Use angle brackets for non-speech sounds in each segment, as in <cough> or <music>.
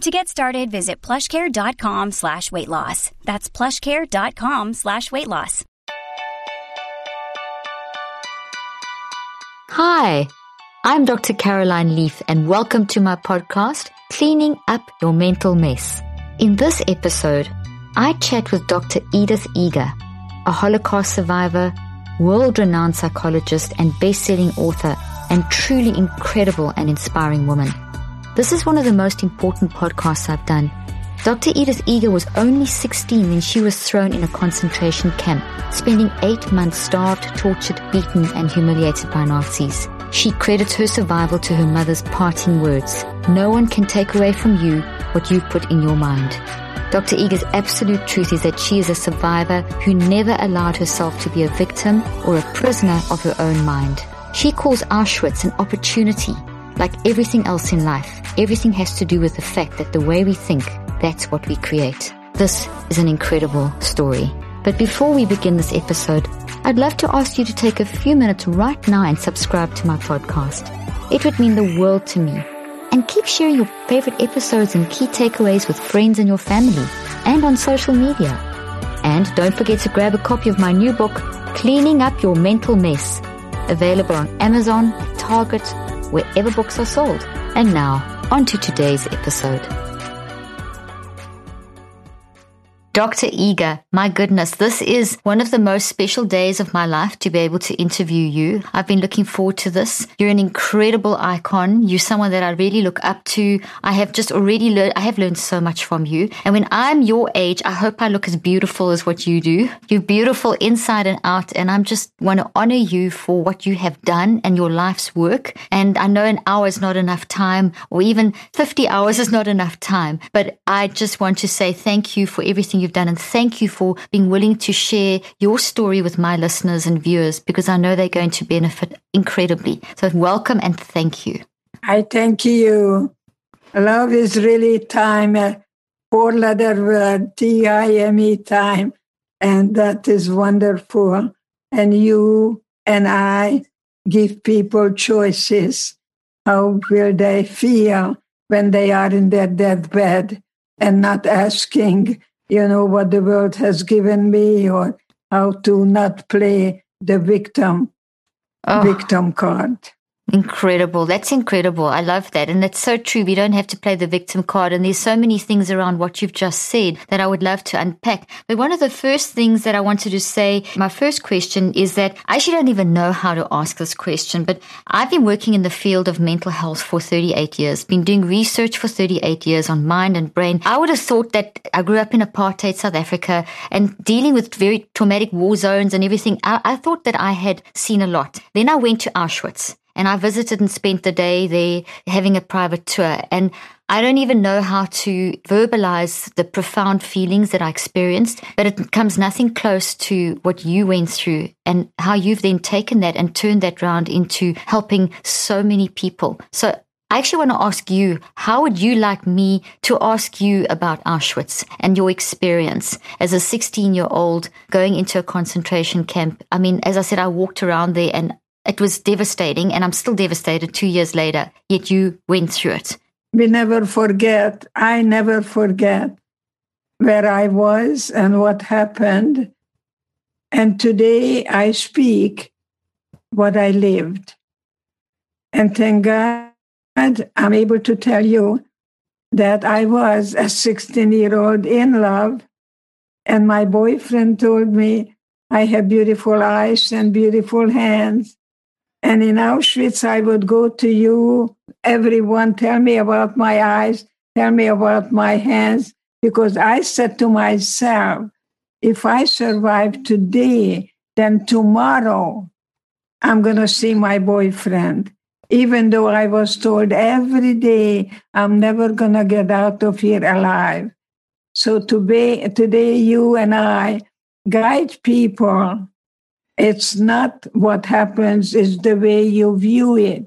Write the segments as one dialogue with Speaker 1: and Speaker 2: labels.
Speaker 1: To get started, visit plushcare.com slash weight loss. That's plushcare.com slash weight loss.
Speaker 2: Hi, I'm Dr. Caroline Leaf and welcome to my podcast, Cleaning Up Your Mental Mess. In this episode, I chat with Dr. Edith Eger, a Holocaust survivor, world-renowned psychologist and best-selling author and truly incredible and inspiring woman. This is one of the most important podcasts I've done. Dr. Edith Eger was only 16 when she was thrown in a concentration camp, spending eight months starved, tortured, beaten, and humiliated by Nazis. She credits her survival to her mother's parting words. No one can take away from you what you put in your mind. Dr. Eger's absolute truth is that she is a survivor who never allowed herself to be a victim or a prisoner of her own mind. She calls Auschwitz an opportunity. Like everything else in life, everything has to do with the fact that the way we think, that's what we create. This is an incredible story. But before we begin this episode, I'd love to ask you to take a few minutes right now and subscribe to my podcast. It would mean the world to me. And keep sharing your favorite episodes and key takeaways with friends and your family and on social media. And don't forget to grab a copy of my new book, Cleaning Up Your Mental Mess, available on Amazon, Target, wherever books are sold. And now, on to today's episode. Dr. Eger, my goodness, this is one of the most special days of my life to be able to interview you. I've been looking forward to this. You're an incredible icon. You're someone that I really look up to. I have just already learned, I have learned so much from you. And when I'm your age, I hope I look as beautiful as what you do. You're beautiful inside and out. And I'm just want to honor you for what you have done and your life's work. And I know an hour is not enough time or even 50 hours is not enough time, but I just want to say thank you for everything you've done. And thank you for being willing to share your story with my listeners and viewers because I know they're going to benefit incredibly. So welcome and thank you.
Speaker 3: I thank you. Love is really time, a four letter word, T I M E time. And that is wonderful. And you and I give people choices. How will they feel when they are in their deathbed and not asking, you know, what the world has given me or how to not play the victim
Speaker 2: Oh.
Speaker 3: victim card.
Speaker 2: Incredible. That's incredible. I love that. And that's so true. We don't have to play the victim card. And there's so many things around what you've just said that I would love to unpack. But one of the first things that I wanted to say, my first question is that I actually don't even know how to ask this question, but I've been working in the field of mental health for 38 years, been doing research for 38 years on mind and brain. I would have thought that I grew up in apartheid South Africa and dealing with very traumatic war zones and everything. I, I thought that I had seen a lot. Then I went to Auschwitz and I visited and spent the day there having a private tour. And I don't even know how to verbalize the profound feelings that I experienced, but it comes nothing close to what you went through and how you've then taken that and turned that round into helping so many people. So I actually want to ask you, how would you like me to ask you about Auschwitz and your experience as a 16 year old going into a concentration camp? I mean, as I said, I walked around there and it was devastating, and I'm still devastated two years later, yet you went through it.
Speaker 3: We never forget, I never forget where I was and what happened. And today I speak what I lived. And thank God I'm able to tell you that I was a 16 year old in love. And my boyfriend told me I have beautiful eyes and beautiful hands And in Auschwitz, I would go to you, everyone, tell me about my eyes, tell me about my hands, because I said to myself, if I survive today, then tomorrow I'm going to see my boyfriend. Even though I was told every day I'm never going to get out of here alive. So today, today, you and I guide people. It's not what happens, it's the way you view it.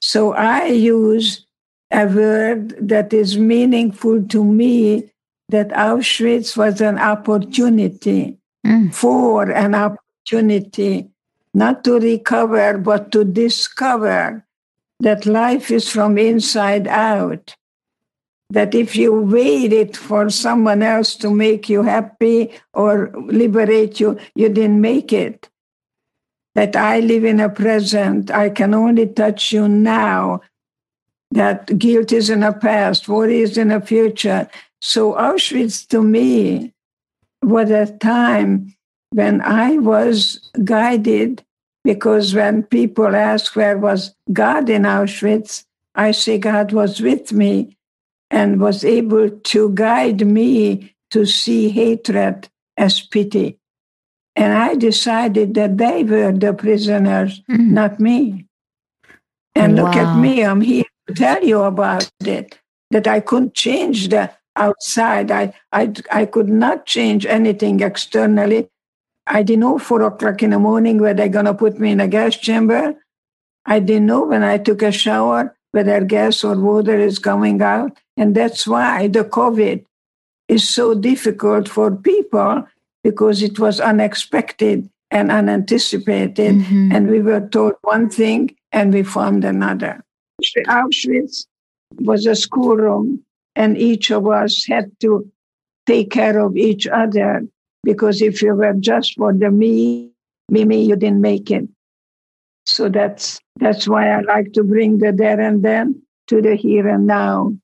Speaker 3: So I use a word that is meaningful to me that Auschwitz was an opportunity mm. for an opportunity not to recover, but to discover that life is from inside out. That if you waited for someone else to make you happy or liberate you, you didn't make it. That I live in a present, I can only touch you now. That guilt is in the past, worry is in the future. So Auschwitz to me was a time when I was guided, because when people ask where was God in Auschwitz, I say God was with me and was able to guide me to see hatred as pity. And I decided that they were the prisoners, mm. not me. And wow. look at me, I'm here to tell you about it, that I couldn't change the outside. I, I, I could not change anything externally. I didn't know four o'clock in the morning where they're going to put me in a gas chamber. I didn't know when I took a shower whether gas or water is coming out. And that's why the COVID is so difficult for people because it was unexpected and unanticipated. Mm-hmm. And we were told one thing and we found another. Auschwitz was a schoolroom, and each of us had to take care of each other because if you were just for the me, me, me, you didn't make it. So that's that's why I like to bring the there and then to the here and now.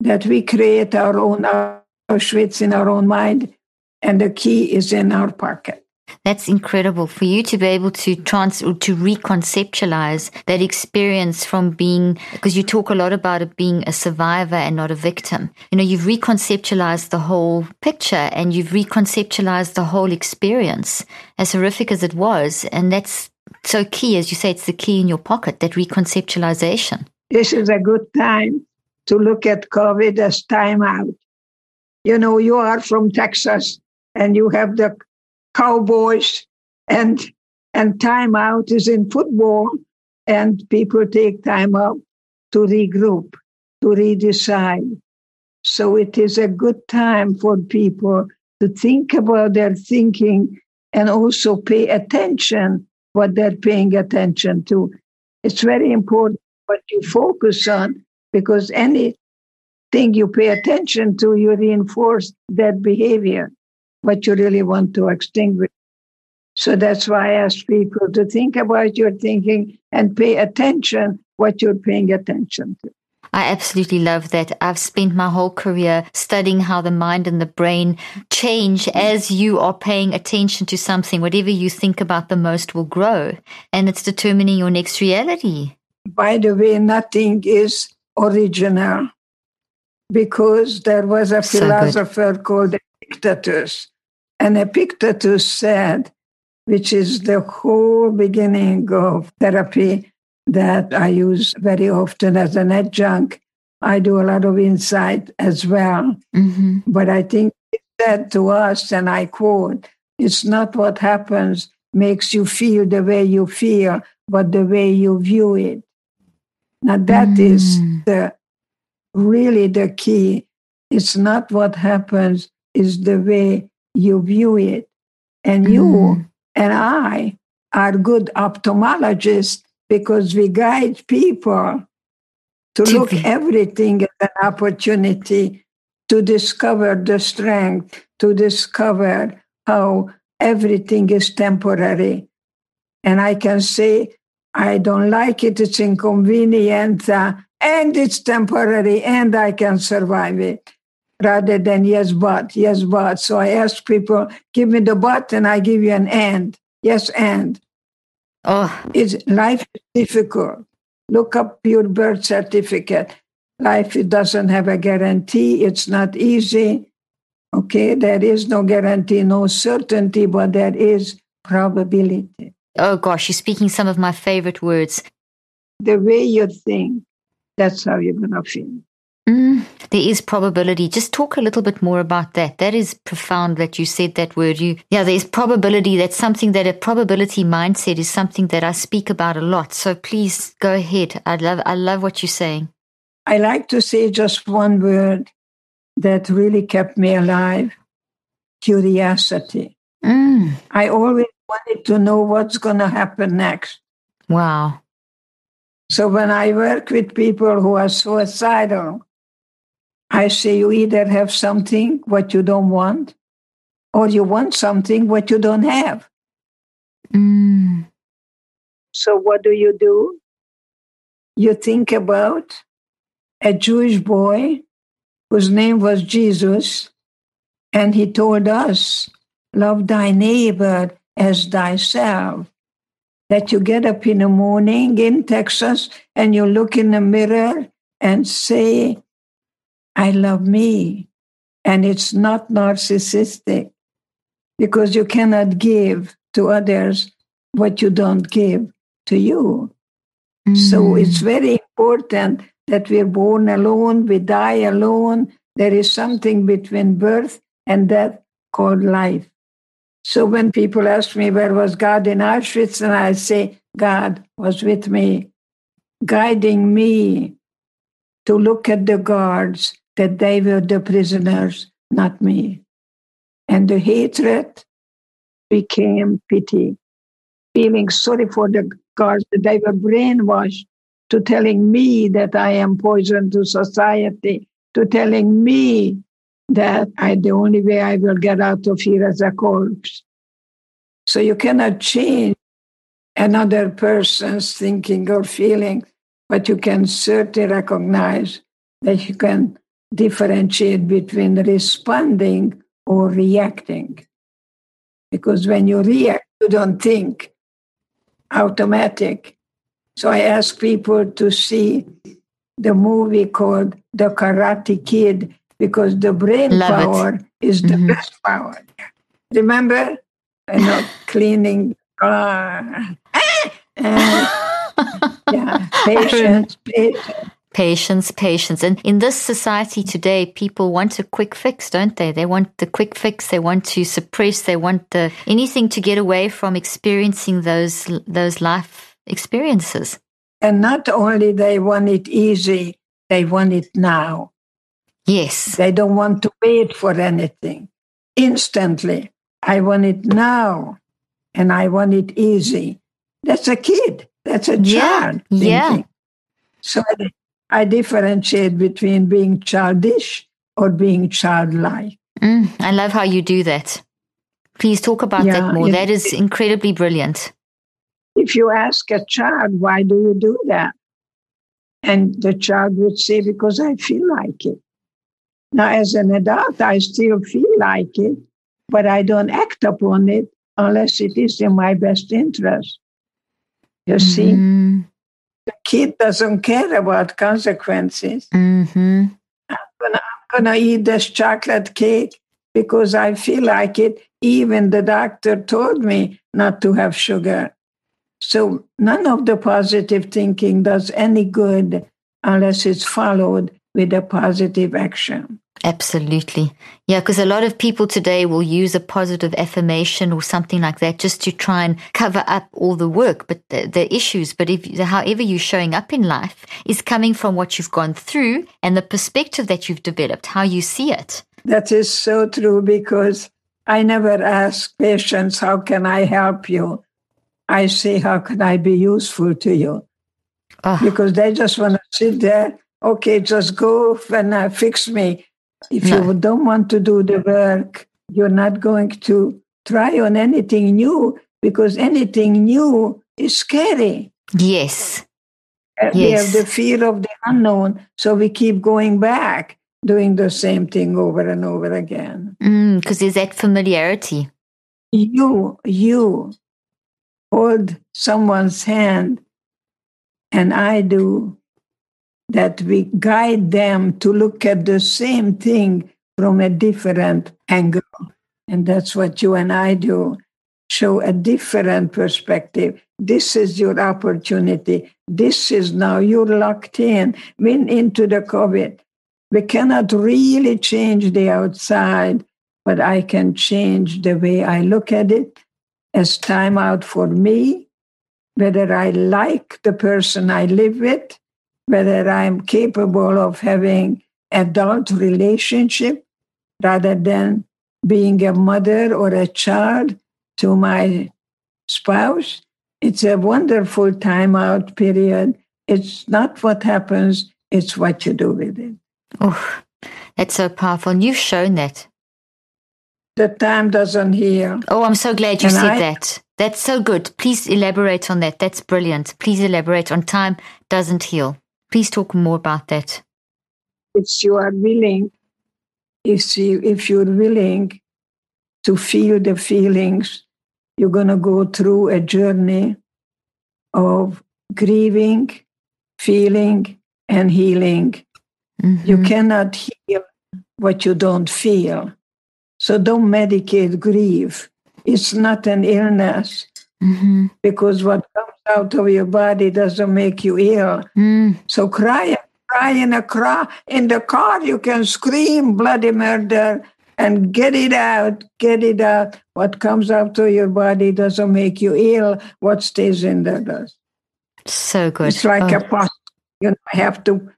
Speaker 3: That we create our own Auschwitz in our own mind, and the key is in our pocket.
Speaker 2: That's incredible for you to be able to trans to reconceptualize that experience from being because you talk a lot about it being a survivor and not a victim. You know, you've reconceptualized the whole picture and you've reconceptualized the whole experience, as horrific as it was, and that's so key, as you say, it's the key in your pocket that reconceptualization.
Speaker 3: This is a good time to look at COVID as time out. You know, you are from Texas and you have the cowboys and and time out is in football and people take time out to regroup to redecide so it is a good time for people to think about their thinking and also pay attention what they're paying attention to it's very important what you focus on because anything you pay attention to you reinforce that behavior what you really want to extinguish. So that's why I ask people to think about your thinking and pay attention what you're paying attention to.
Speaker 2: I absolutely love that. I've spent my whole career studying how the mind and the brain change as you are paying attention to something. Whatever you think about the most will grow, and it's determining your next reality.
Speaker 3: By the way, nothing is original because there was a philosopher so called Epictetus. And Epictetus said, which is the whole beginning of therapy that I use very often as an adjunct. I do a lot of insight as well. Mm-hmm. But I think he said to us, and I quote, it's not what happens makes you feel the way you feel, but the way you view it. Now that mm. is the really the key. It's not what happens, it's the way you view it. And you mm. and I are good ophthalmologists because we guide people to look everything as an opportunity to discover the strength, to discover how everything is temporary. And I can say, I don't like it, it's inconvenient, uh, and it's temporary, and I can survive it rather than yes, but, yes, but. So I ask people, give me the but and I give you an and. Yes, and.
Speaker 2: Oh,
Speaker 3: It's, life is difficult. Look up your birth certificate. Life it doesn't have a guarantee. It's not easy. Okay, there is no guarantee, no certainty, but there is probability.
Speaker 2: Oh gosh, you're speaking some of my favorite words.
Speaker 3: The way you think, that's how you're going to feel.
Speaker 2: Mm, there is probability. Just talk a little bit more about that. That is profound that you said that word. You, yeah, there's probability. That's something that a probability mindset is something that I speak about a lot. So please go ahead. I love, I love what you're saying.
Speaker 3: I like to say just one word that really kept me alive curiosity.
Speaker 2: Mm,
Speaker 3: I always wanted to know what's going to happen next.
Speaker 2: wow.
Speaker 3: So when I work with people who are suicidal, I say you either have something what you don't want, or you want something what you don't have.
Speaker 2: Mm,
Speaker 3: So what do you do? You think about a Jewish boy whose name was Jesus, and he told us, Love thy neighbor as thyself. That you get up in the morning in Texas and you look in the mirror and say, I love me. And it's not narcissistic because you cannot give to others what you don't give to you. So
Speaker 2: mm.
Speaker 3: it's very important that we're born alone, we die alone. There is something between birth and death called life. So when people ask me where was God in Auschwitz, and I say, God was with me, guiding me to look at the guards that they were the prisoners, not me. And the hatred became pity, feeling sorry for the guards that they were brainwashed to telling me that I am poison to society, to telling me that I the only way I will get out of here as a corpse. So you cannot change another person's thinking or feeling, but you can certainly recognize that you can differentiate between responding or reacting. Because when you react, you don't think automatic. So I ask people to see the movie called The Karate Kid because the brain
Speaker 2: Love
Speaker 3: power is the
Speaker 2: Mhm.
Speaker 3: best power. Remember, you know, <laughs> cleaning car. And, <laughs> yeah, patience, patience.
Speaker 2: Patience, patience. And in this society today, people want a quick fix, don't they? They want the quick fix. They want to suppress. They want the anything to get away from experiencing those those life experiences.
Speaker 3: And not only they want it easy, they want it now.
Speaker 2: Yes.
Speaker 3: They don't want to wait for anything. Instantly. I want it now. And I want it easy. That's a kid. That's a child.
Speaker 2: yeah.
Speaker 3: thinking. So I, I differentiate between being childish or being childlike.
Speaker 2: Mm, I love how you do that. Please talk about
Speaker 3: Yeah,
Speaker 2: that more. that is incredibly brilliant.
Speaker 3: If you ask a child, why do you do that? And the child would say, because I feel like it. Now, as an adult, I still feel like it, but I don't act upon it unless it is in my best interest. You see,
Speaker 2: Mm,
Speaker 3: the kid doesn't care about consequences.
Speaker 2: hmm
Speaker 3: I'm going to eat this chocolate cake because I feel like it. Even the doctor told me not to have sugar. So none of the positive thinking does any good unless it's followed with a positive action.
Speaker 2: Absolutely. Yeah, because a lot of people today will use a positive affirmation or something like that just to try and cover up all the work, but the, the issues. But if however you're showing up in life is coming from what you've gone through and the perspective that you've developed, how you see it.
Speaker 3: That is so true because I never ask patients, How can I help you? I say, How can I be useful to you?
Speaker 2: Oh,
Speaker 3: Because they just want to sit there, okay, just go and uh, fix me. If
Speaker 2: No.
Speaker 3: you don't want to do the work, you're not going to try on anything new because anything new is scary.
Speaker 2: yes.
Speaker 3: Uh, We have the fear of the unknown, so we keep going back, doing the same thing over and over again.
Speaker 2: Because there's that familiarity.
Speaker 3: You, you, hold someone's hand, and I do, that we guide them to look at the same thing from a different angle. And that's what you and I do show a different perspective. This is your opportunity. This is now you're locked in, went into the COVID. We cannot really change the outside, but I can change the way I look at it as time out for me, whether I like the person I live with, whether I'm capable of having adult relationship rather than being a mother or a child to my spouse. It's a wonderful time out period. It's not what happens, it's what you do with it.
Speaker 2: Oh, that's so powerful. And you've shown that.
Speaker 3: The time doesn't heal.
Speaker 2: Oh, I'm so glad you
Speaker 3: And
Speaker 2: said
Speaker 3: I-
Speaker 2: that. That's so good. Please elaborate on that. That's brilliant. Please elaborate on time doesn't heal. Please talk more about that.
Speaker 3: If you are willing, if, you, if you're willing to feel the feelings, you're going to go through a journey of grieving, feeling, and healing. You
Speaker 2: Mhm.
Speaker 3: cannot heal what you don't feel. So don't medicate grief. It's not an illness
Speaker 2: Mhm.
Speaker 3: because what comes out of your body doesn't make you ill.
Speaker 2: Mm.
Speaker 3: So cry, cry in a car. In the car, you can scream bloody murder and get it out, get it out. What comes out of your body doesn't make you ill. What stays in there does.
Speaker 2: So good.
Speaker 3: It's like
Speaker 2: Oh.
Speaker 3: a pus. You have to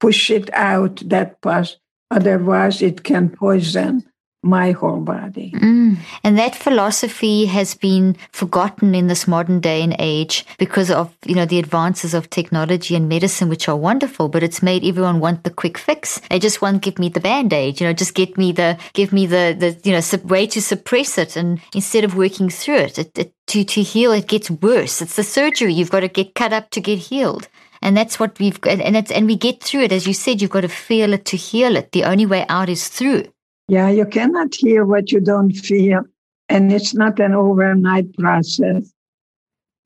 Speaker 3: push it out, that pus. Otherwise, it can poison my whole body.
Speaker 2: Mm. And that philosophy has been forgotten in this modern day and age because of, you know, the advances of technology and medicine, which are wonderful, but it's made everyone want the quick fix. They just want give me the band-aid, you know, just get me the, give me the, the, you know, way to suppress it. And instead of working through it, it, it to, to heal, it gets worse. It's the surgery. You've got to get cut up to get healed. And that's what we've got. And it's, and we get through it. As you said, you've got to feel it to heal it. The only way out is through.
Speaker 3: Yeah, you cannot hear what you don't feel. And it's not an overnight process.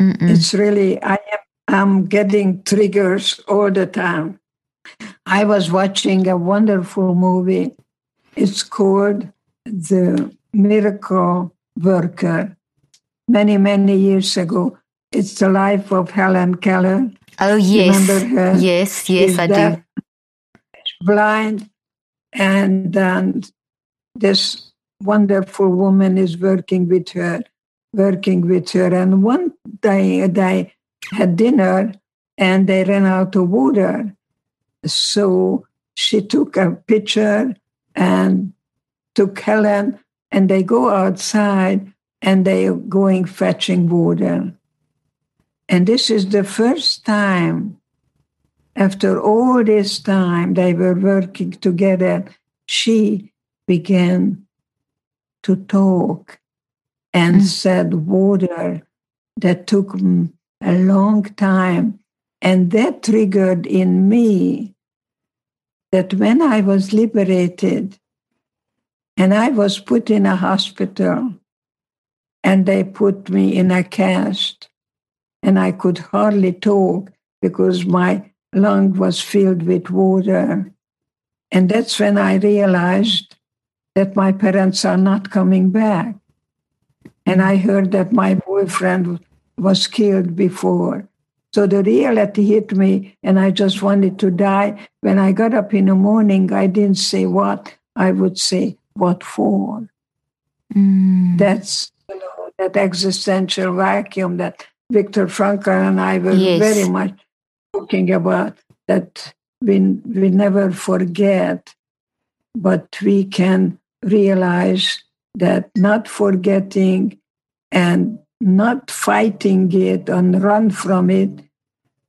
Speaker 2: Mm-mm.
Speaker 3: It's really, I am I'm getting triggers all the time. I was watching a wonderful movie. It's called The Miracle Worker many, many years ago. It's the life of Helen Keller.
Speaker 2: Oh, yes.
Speaker 3: Remember her?
Speaker 2: Yes, yes,
Speaker 3: She's
Speaker 2: I do.
Speaker 3: Blind, and um, this wonderful woman is working with her, working with her. And one day they had dinner and they ran out of water. So she took a pitcher and took Helen, and they go outside and they are going fetching water. And this is the first time, after all this time they were working together, she began to talk and
Speaker 2: Mm.
Speaker 3: said water that took a long time. And that triggered in me that when I was liberated and I was put in a hospital and they put me in a cast and I could hardly talk because my lung was filled with water. And that's when I realized that my parents are not coming back. And I heard that my boyfriend was killed before. So the reality hit me, and I just wanted to die. When I got up in the morning, I didn't say what, I would say, what for?
Speaker 2: Mm.
Speaker 3: That's you know, that existential vacuum that Viktor Frankl and I were
Speaker 2: Yes.
Speaker 3: very much talking about that we, we never forget, but we can realize that not forgetting and not fighting it and run from it,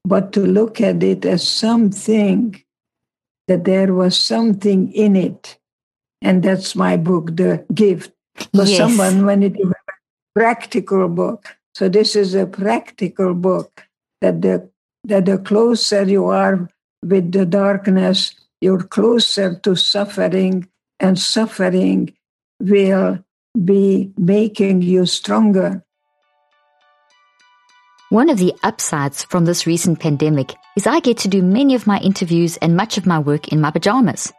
Speaker 3: but to look at it as something that there was something in it. And that's my book, The Gift. For
Speaker 2: Yes.
Speaker 3: someone when it is a practical book. So this is a practical book that the that the closer you are with the darkness, you're closer to suffering, and suffering will be making you stronger.
Speaker 2: One of the upsides from this recent pandemic is I get to do many of my interviews and much of my work in my pajamas.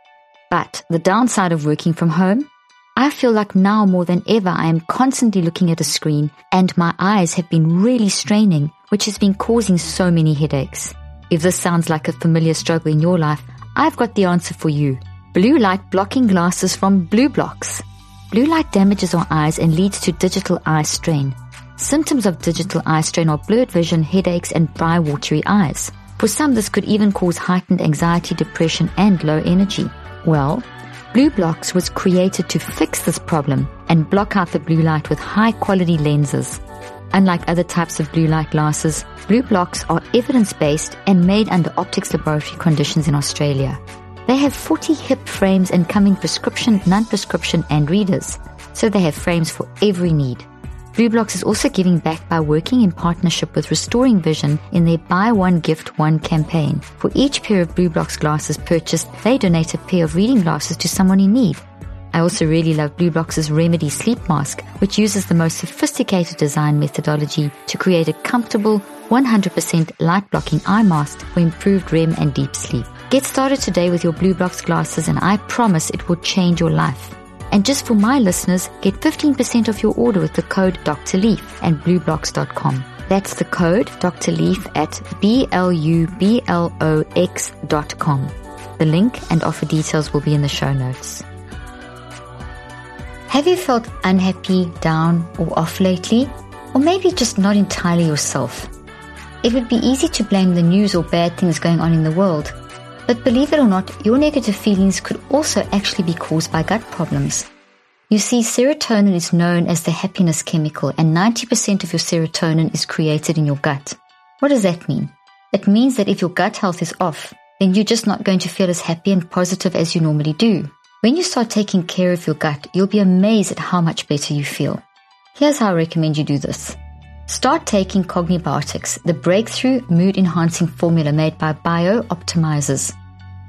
Speaker 2: But the downside of working from home, I feel like now more than ever I am constantly looking at a screen and my eyes have been really straining, which has been causing so many headaches. If this sounds like a familiar struggle in your life, I've got the answer for you. Blue light blocking glasses from BluBlox. Blue light damages our eyes and leads to digital eye strain. Symptoms of digital eye strain are blurred vision, headaches, and dry, watery eyes. For some, this could even cause heightened anxiety, depression, and low energy. Well, BluBlox was created to fix this problem and block out the blue light with high quality lenses. Unlike other types of blue light glasses, BluBlox are evidence based and made under optics laboratory conditions in Australia. They have 40 hip frames and come in prescription, non prescription, and readers, so they have frames for every need. BluBlox is also giving back by working in partnership with Restoring Vision in their Buy One Gift One campaign. For each pair of BluBlox glasses purchased, they donate a pair of reading glasses to someone in need. I also really love BluBlox's Remedy Sleep Mask, which uses the most sophisticated design methodology to create a comfortable, 100% light blocking eye mask for improved REM and deep sleep. Get started today with your BluBlox glasses and I promise it will change your life. And just for my listeners, get 15% off your order with the code Dr. Leaf and blublox.com. That's the code Dr. Leaf at B-L-U-B-L-O-X dot com. The link and offer details will be in the show notes. Have you felt unhappy, down, or off lately? Or maybe just not entirely yourself? It would be easy to blame the news or bad things going on in the world. But believe it or not, your negative feelings could also actually be caused by gut problems. You see, serotonin is known as the happiness chemical, and 90% of your serotonin is created in your gut. What does that mean? It means that if your gut health is off, then you're just not going to feel as happy and positive as you normally do. When you start taking care of your gut, you'll be amazed at how much better you feel. Here's how I recommend you do this. Start taking Cognibiotics, the breakthrough mood enhancing formula made by BiOptimizers.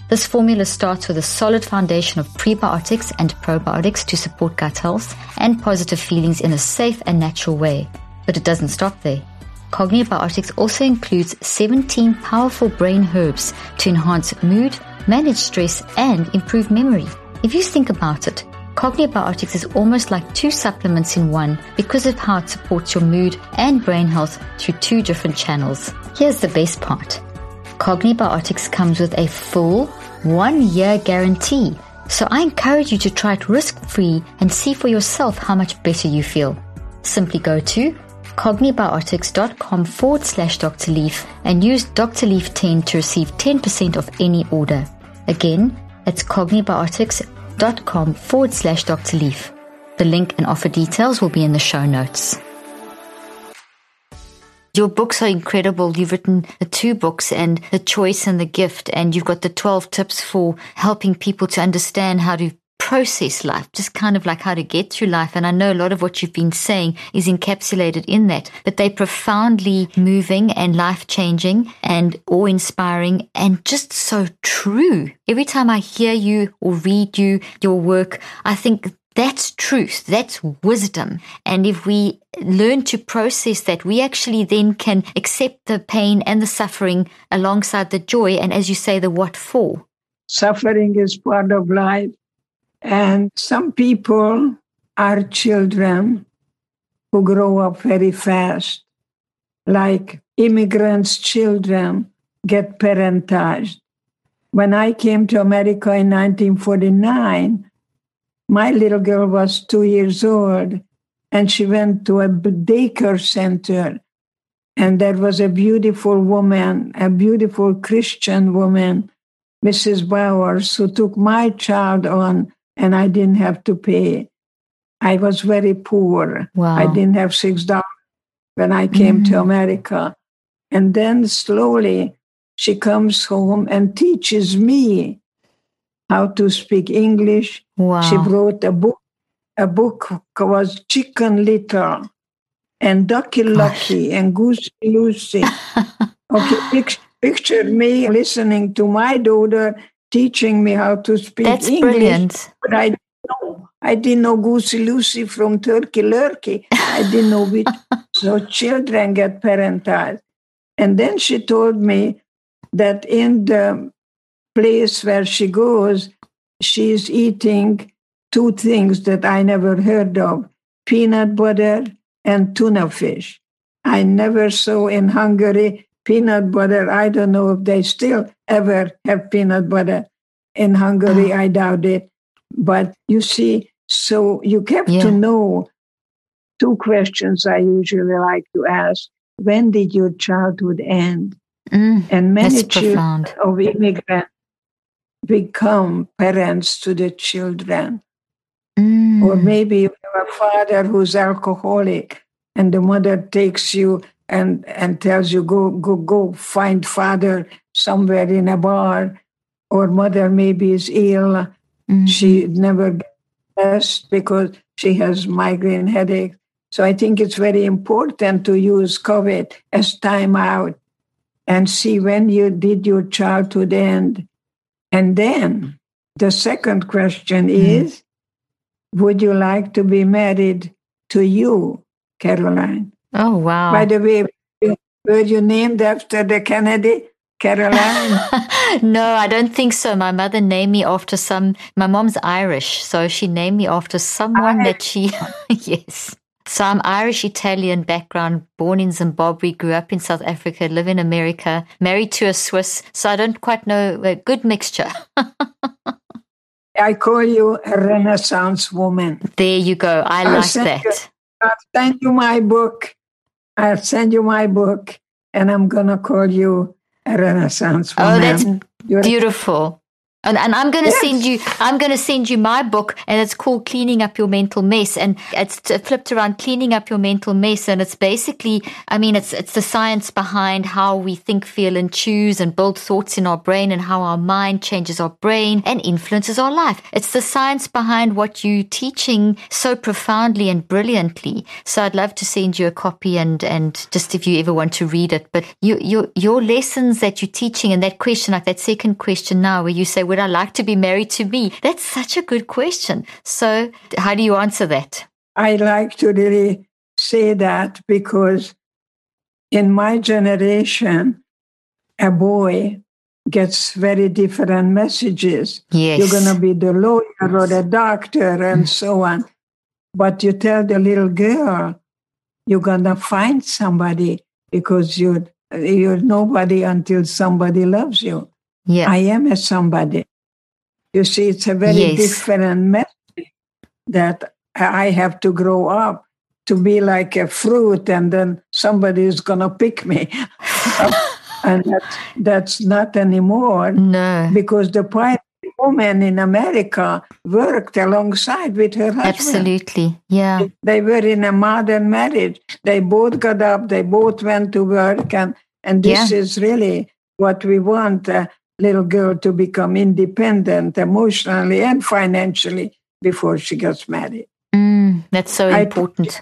Speaker 2: This formula starts with a solid foundation of prebiotics and probiotics to support gut health and positive feelings in a safe and natural way. But it doesn't stop there. Cognibiotics also includes 17 powerful brain herbs to enhance mood, manage stress, and improve memory. If you think about it, Cognibiotics is almost like two supplements in one because of how it supports your mood and brain health through two different channels. Here's the best part. Cognibiotics comes with a full one year guarantee. So I encourage you to try it risk free and see for yourself how much better you feel. Simply go to cognibiotics.com forward slash Dr. Leaf and use Dr. Leaf 10 to receive 10% off any order. Again, it's cognibiotics.com com forward slash Dr. Leaf. The link and offer details will be in the show notes. Your books are incredible. You've written the two books and the choice and the gift, and you've got the 12 tips for helping people to understand how to process life, just kind of like how to get through life. And I know a lot of what you've been saying is encapsulated in that, but they're profoundly moving and life changing and awe inspiring and just so true. Every time I hear you or read you, your work, I think that's truth. That's wisdom. And if we learn to process that, we actually then can accept the pain and the suffering alongside the joy. And as you say, the what for.
Speaker 3: Suffering is part of life. And some people are children who grow up very fast, like immigrants' children get parentaged. When I came to America in 1949, my little girl was two years old and she went to a daycare center. And there was a beautiful woman, a beautiful Christian woman, Mrs. Bowers, who took my child on and I didn't have to pay. I was very poor.
Speaker 2: Wow.
Speaker 3: I didn't have six dollars when I came mm-hmm. to America. And then slowly she comes home and teaches me how to speak English.
Speaker 2: Wow.
Speaker 3: She wrote a book. A book was Chicken Little and Ducky Lucky and Goosey Loosey. <laughs> okay, picture, picture me listening to my daughter teaching me how to speak
Speaker 2: That's
Speaker 3: English.
Speaker 2: brilliant.
Speaker 3: But I know. I didn't know Goosey Loosey from Turkey Lurkey. I didn't know which. <laughs> so children get parentized. And then she told me that in the place where she goes, she's eating two things that I never heard of peanut butter and tuna fish. I never saw in Hungary peanut butter. I don't know if they still ever have peanut butter in Hungary. Oh. I doubt it. But you see, so you get yeah. to know two questions I usually like to ask. When did your childhood end?
Speaker 2: Mm,
Speaker 3: and many children of immigrants become parents to the children.
Speaker 2: Mm.
Speaker 3: Or maybe you have a father who's alcoholic and the mother takes you and, and tells you, go, go, go find father somewhere in a bar. Or mother maybe is ill. Mm. She never gets because she has migraine headache. So I think it's very important to use COVID as time out and see when you did your childhood end. And then the second question mm. is Would you like to be married to you, Caroline?
Speaker 2: Oh, wow.
Speaker 3: By the way, were you named after the Kennedy? Caroline? <laughs>
Speaker 2: no, I don't think so. My mother named me after some, my mom's Irish, so she named me after someone I, that she, <laughs> yes. So I'm Irish Italian background, born in Zimbabwe, grew up in South Africa, live in America, married to a Swiss. So I don't quite know a good mixture. <laughs>
Speaker 3: I call you a Renaissance woman.
Speaker 2: There you go. I I'll like that.
Speaker 3: You, I'll send you my book. I'll send you my book, and I'm gonna call you a Renaissance oh, woman.
Speaker 2: Oh, that's You're beautiful. And, and I'm going to yes. send you, I'm going to send you my book and it's called Cleaning Up Your Mental Mess. And it's flipped around Cleaning Up Your Mental Mess. And it's basically, I mean, it's, it's the science behind how we think, feel and choose and build thoughts in our brain and how our mind changes our brain and influences our life. It's the science behind what you're teaching so profoundly and brilliantly. So I'd love to send you a copy and, and just if you ever want to read it, but you, your, your lessons that you're teaching and that question, like that second question now where you say, would I like to be married to me? That's such a good question. So, how do you answer that?
Speaker 3: I like to really say that because in my generation, a boy gets very different messages.
Speaker 2: Yes.
Speaker 3: You're going to be the lawyer or the doctor and mm. so on. But you tell the little girl, you're going to find somebody because you're, you're nobody until somebody loves you.
Speaker 2: Yeah.
Speaker 3: I am a somebody. You see, it's a very yes. different message that I have to grow up to be like a fruit and then somebody is going to pick me. <laughs> and that's, that's not anymore.
Speaker 2: No.
Speaker 3: Because the pioneer woman in America worked alongside with her husband.
Speaker 2: Absolutely. Yeah.
Speaker 3: They were in a modern marriage. They both got up, they both went to work, and, and this yeah. is really what we want a little girl to become independent emotionally and financially before she gets married.
Speaker 2: Mm, that's so I important.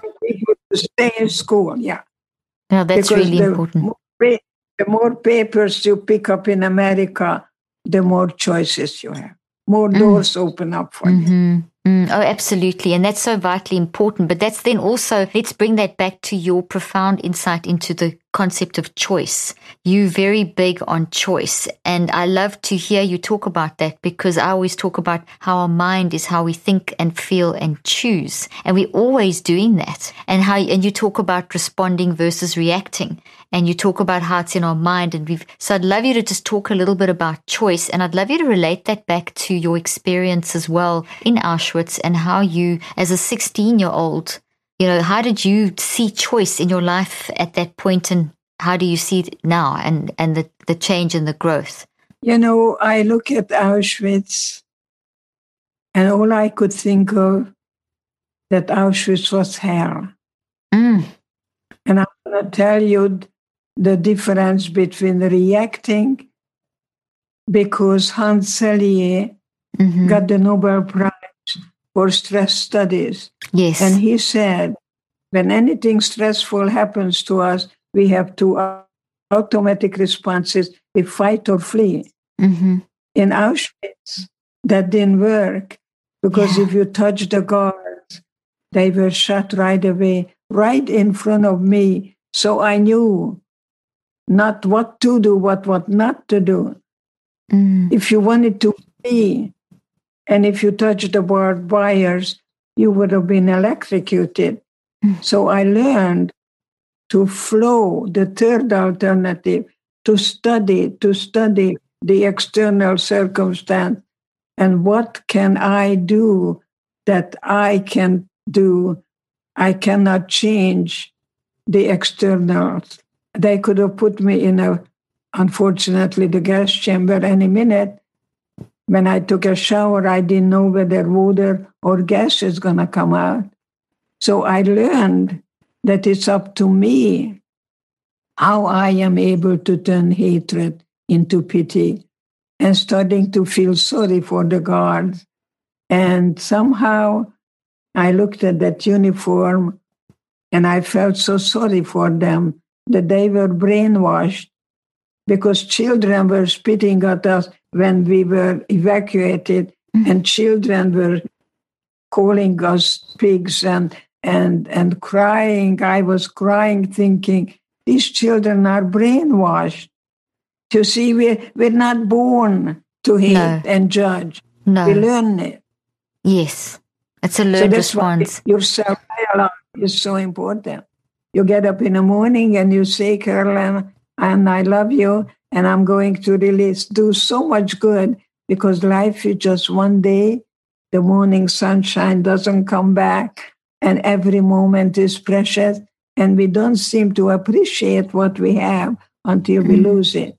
Speaker 3: To stay in school, yeah.
Speaker 2: No, that's because really the important.
Speaker 3: More, the more papers you pick up in America, the more choices you have, more mm. doors open up for
Speaker 2: mm-hmm. you. Mm, oh, absolutely. And that's so vitally important. But that's then also, let's bring that back to your profound insight into the concept of choice. You very big on choice. And I love to hear you talk about that because I always talk about how our mind is how we think and feel and choose. And we're always doing that. And how, and you talk about responding versus reacting. And you talk about how it's in our mind. And we've, so I'd love you to just talk a little bit about choice. And I'd love you to relate that back to your experience as well in Auschwitz and how you, as a 16 year old, you know, how did you see choice in your life at that point and how do you see it now and, and the, the change and the growth?
Speaker 3: You know, I look at Auschwitz and all I could think of that Auschwitz was hell.
Speaker 2: Mm.
Speaker 3: And I'm going to tell you the difference between reacting because Hans Selye mm-hmm. got the Nobel Prize for stress studies.
Speaker 2: Yes.
Speaker 3: And he said, when anything stressful happens to us, we have two automatic responses we fight or flee.
Speaker 2: Mm-hmm.
Speaker 3: In Auschwitz, that didn't work. Because
Speaker 2: Yeah.
Speaker 3: if you touch the guards, they were shot right away, right in front of me. So I knew not what to do, what what not to do.
Speaker 2: Mm.
Speaker 3: If you wanted to flee, and if you touched the barbed wires, you would have been electrocuted.
Speaker 2: Mm.
Speaker 3: So I learned to flow, the third alternative, to study, to study the external circumstance and what can I do that I can do. I cannot change the externals. They could have put me in a, unfortunately, the gas chamber any minute. When I took a shower, I didn't know whether water or gas is going to come out. So I learned that it's up to me how I am able to turn hatred into pity and starting to feel sorry for the guards. And somehow I looked at that uniform and I felt so sorry for them that they were brainwashed because children were spitting at us when we were evacuated mm-hmm. and children were calling us pigs and and and crying i was crying thinking these children are brainwashed to see we're, we're not born to hate
Speaker 2: No.
Speaker 3: and judge
Speaker 2: No.
Speaker 3: we learn it
Speaker 2: Yes. It's a
Speaker 3: so
Speaker 2: learned
Speaker 3: why
Speaker 2: response.
Speaker 3: your self-dialogue is so important you get up in the morning and you say carolyn and i love you and i'm going to release do so much good because life is just one day the morning sunshine doesn't come back and every moment is precious and we don't seem to appreciate what we have until we
Speaker 2: Mm.
Speaker 3: lose it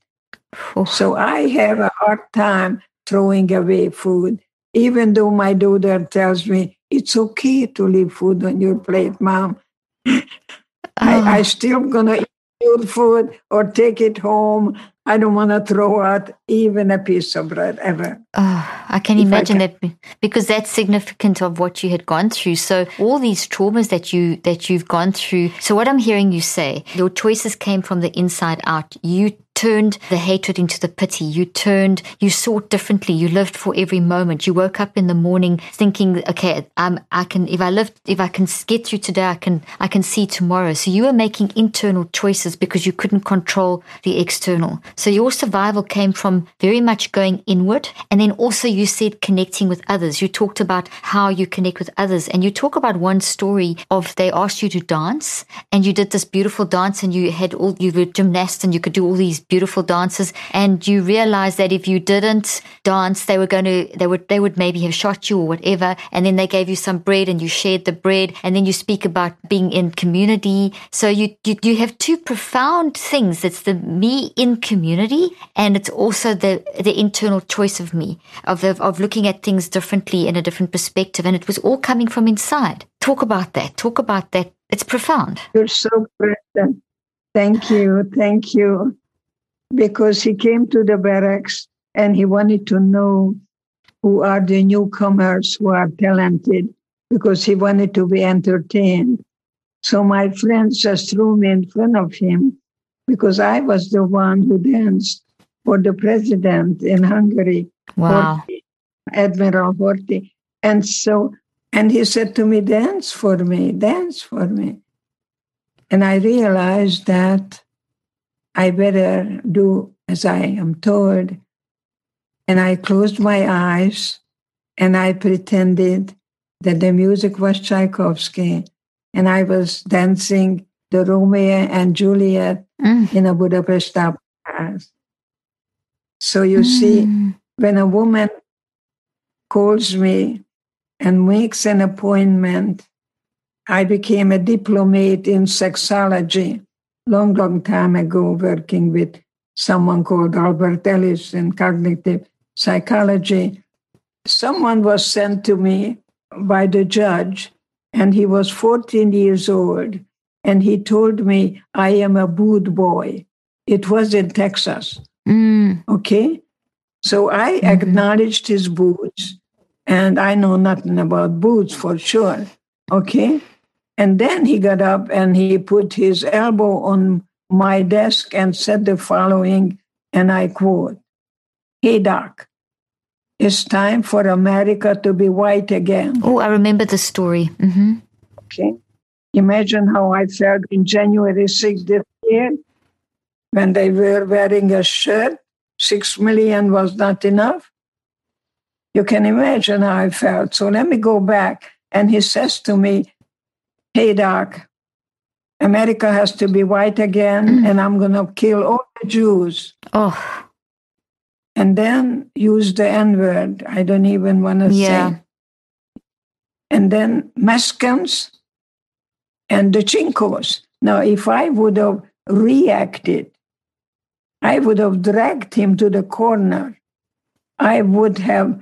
Speaker 2: Oh,
Speaker 3: so I have a hard time throwing away food, even though my daughter tells me it's okay to leave food on your plate, mom. <laughs> I, I still gonna eat your food or take it home. I don't want to throw out even a piece of bread ever.
Speaker 2: Oh, I can
Speaker 3: If I
Speaker 2: imagine
Speaker 3: can-
Speaker 2: that because that's significant of what you had gone through. So all these traumas that you that you've gone through. So what I'm hearing you say, your choices came from the inside out. You turned the hatred into the pity. You turned, you sought differently. You lived for every moment. You woke up in the morning thinking, okay, um, I can, if I live, if I can get through today, I can, I can see tomorrow. So you were making internal choices because you couldn't control the external. So your survival came from very much going inward. And then also you said connecting with others. You talked about how you connect with others. And you talk about one story of they asked you to dance and you did this beautiful dance and you had all, you were gymnast and you could do all these beautiful dances. And you realize that if you didn't dance, they were going to, they would, they would maybe have shot you or whatever. And then they gave you some bread and you shared the bread. And then you speak about being in community. So you, you, you have two profound things. It's the me in community and it's also the, the internal choice of me, of, the, of looking at things differently in a different perspective. And it was all coming from inside. Talk about that. Talk about that. It's profound.
Speaker 3: You're so present. Thank you. Thank you. Because he came to the barracks and he wanted to know who are the newcomers who are talented because he wanted to be entertained. So my friends just threw me in front of him because I was the one who danced for the president in Hungary.
Speaker 2: Wow.
Speaker 3: Horthy, Admiral Horthy. And so, and he said to me, dance for me, dance for me. And I realized that I better do as I am told. And I closed my eyes and I pretended that the music was Tchaikovsky and I was dancing the Romeo and Juliet
Speaker 2: Mm.
Speaker 3: in a Budapest opera house. So you see,
Speaker 2: Mm.
Speaker 3: when a woman calls me and makes an appointment, I became a diplomate in sexology long, long time ago, working with someone called Albert Ellis in cognitive psychology. Someone was sent to me by the judge, and he was 14 years old. And he told me, I am a boot boy. It was in Texas.
Speaker 2: Mm.
Speaker 3: Okay. So I
Speaker 2: Mhm.
Speaker 3: acknowledged his boots, and I know nothing about boots for sure. Okay. And then he got up and he put his elbow on my desk and said the following, and I quote Hey, Doc, it's time for America to be white again.
Speaker 2: Oh, I remember the story. Mm-hmm.
Speaker 3: Okay. Imagine how I felt in January 6th this year when they were wearing a shirt. Six million was not enough. You can imagine how I felt. So let me go back. And he says to me, Hey, Doc, America has to be white again, mm. and I'm going to kill all the Jews.
Speaker 2: Oh.
Speaker 3: And then use the N word. I don't even want to yeah. say. And then Mexicans and the Chinkos. Now, if I would have reacted, I would have dragged him to the corner. I would have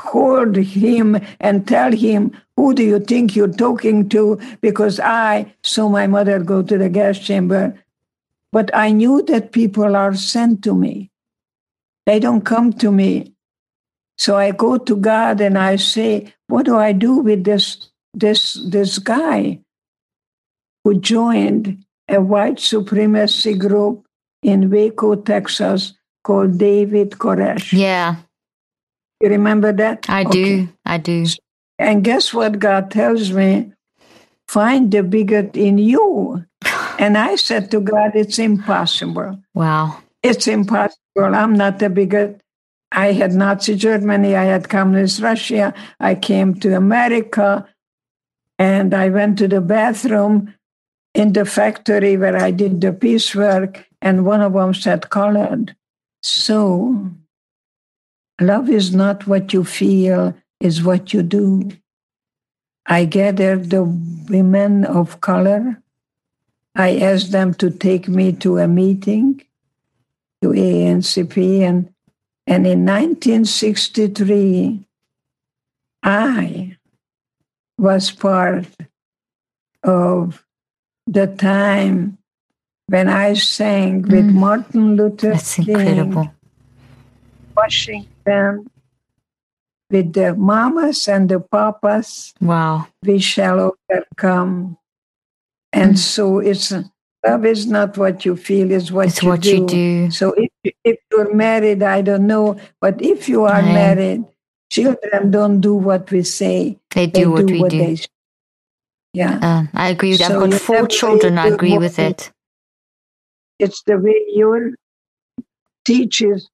Speaker 3: hold him and tell him, Who do you think you're talking to? Because I saw my mother go to the gas chamber. But I knew that people are sent to me, they don't come to me. So I go to God and I say, What do I do with this, this, this guy who joined a white supremacy group in Waco, Texas called David Koresh?
Speaker 2: Yeah.
Speaker 3: You remember that?
Speaker 2: I do. I do.
Speaker 3: And guess what God tells me? Find the bigot in you. <laughs> And I said to God, it's impossible.
Speaker 2: Wow.
Speaker 3: It's impossible. I'm not a bigot. I had Nazi Germany, I had communist Russia, I came to America, and I went to the bathroom in the factory where I did the piecework, and one of them said colored. So Love is not what you feel, is what you do. I gathered the women of color. I asked them to take me to a meeting, to ANCP, and, and in 1963, I was part of the time when I sang with mm. Martin Luther
Speaker 2: That's
Speaker 3: King,
Speaker 2: incredible.
Speaker 3: Washington them with the mamas and the papas.
Speaker 2: Wow.
Speaker 3: We shall overcome. And mm. so it's love is not what you feel, is what,
Speaker 2: it's
Speaker 3: you,
Speaker 2: what
Speaker 3: do.
Speaker 2: you do.
Speaker 3: So if, if you're married, I don't know. But if you are married, children don't do what we say.
Speaker 2: They do, they what do we what do. They,
Speaker 3: yeah.
Speaker 2: Uh, I agree with that. So I've got four children. I agree with it.
Speaker 3: It's the way your teaches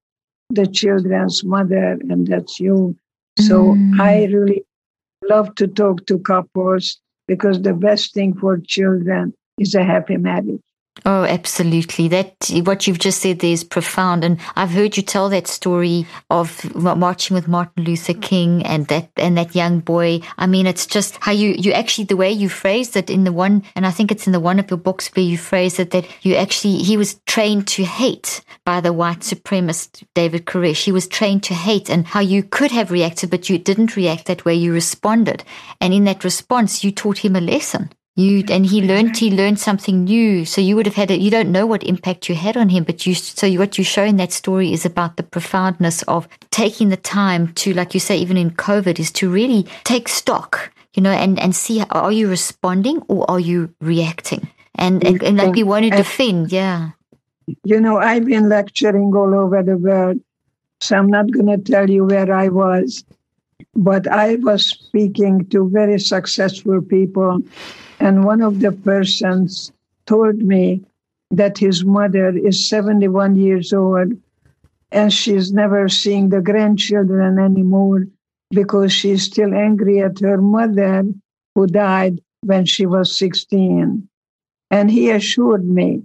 Speaker 3: the children's mother, and that's you. So mm. I really love to talk to couples because the best thing for children is a happy marriage.
Speaker 2: Oh, absolutely. That what you've just said there is profound, and I've heard you tell that story of marching with Martin Luther King and that and that young boy. I mean, it's just how you you actually the way you phrased it in the one, and I think it's in the one of your books where you phrased it that you actually he was trained to hate by the white supremacist David Koresh. He was trained to hate, and how you could have reacted, but you didn't react that way. You responded, and in that response, you taught him a lesson. You and he learned he learned something new. So you would have had it. You don't know what impact you had on him, but you. So what you show in that story is about the profoundness of taking the time to, like you say, even in COVID, is to really take stock, you know, and and see are you responding or are you reacting, and and, and like you want to defend, yeah.
Speaker 3: You know, I've been lecturing all over the world, so I'm not going to tell you where I was, but I was speaking to very successful people and one of the persons told me that his mother is 71 years old and she's never seeing the grandchildren anymore because she's still angry at her mother who died when she was 16. And he assured me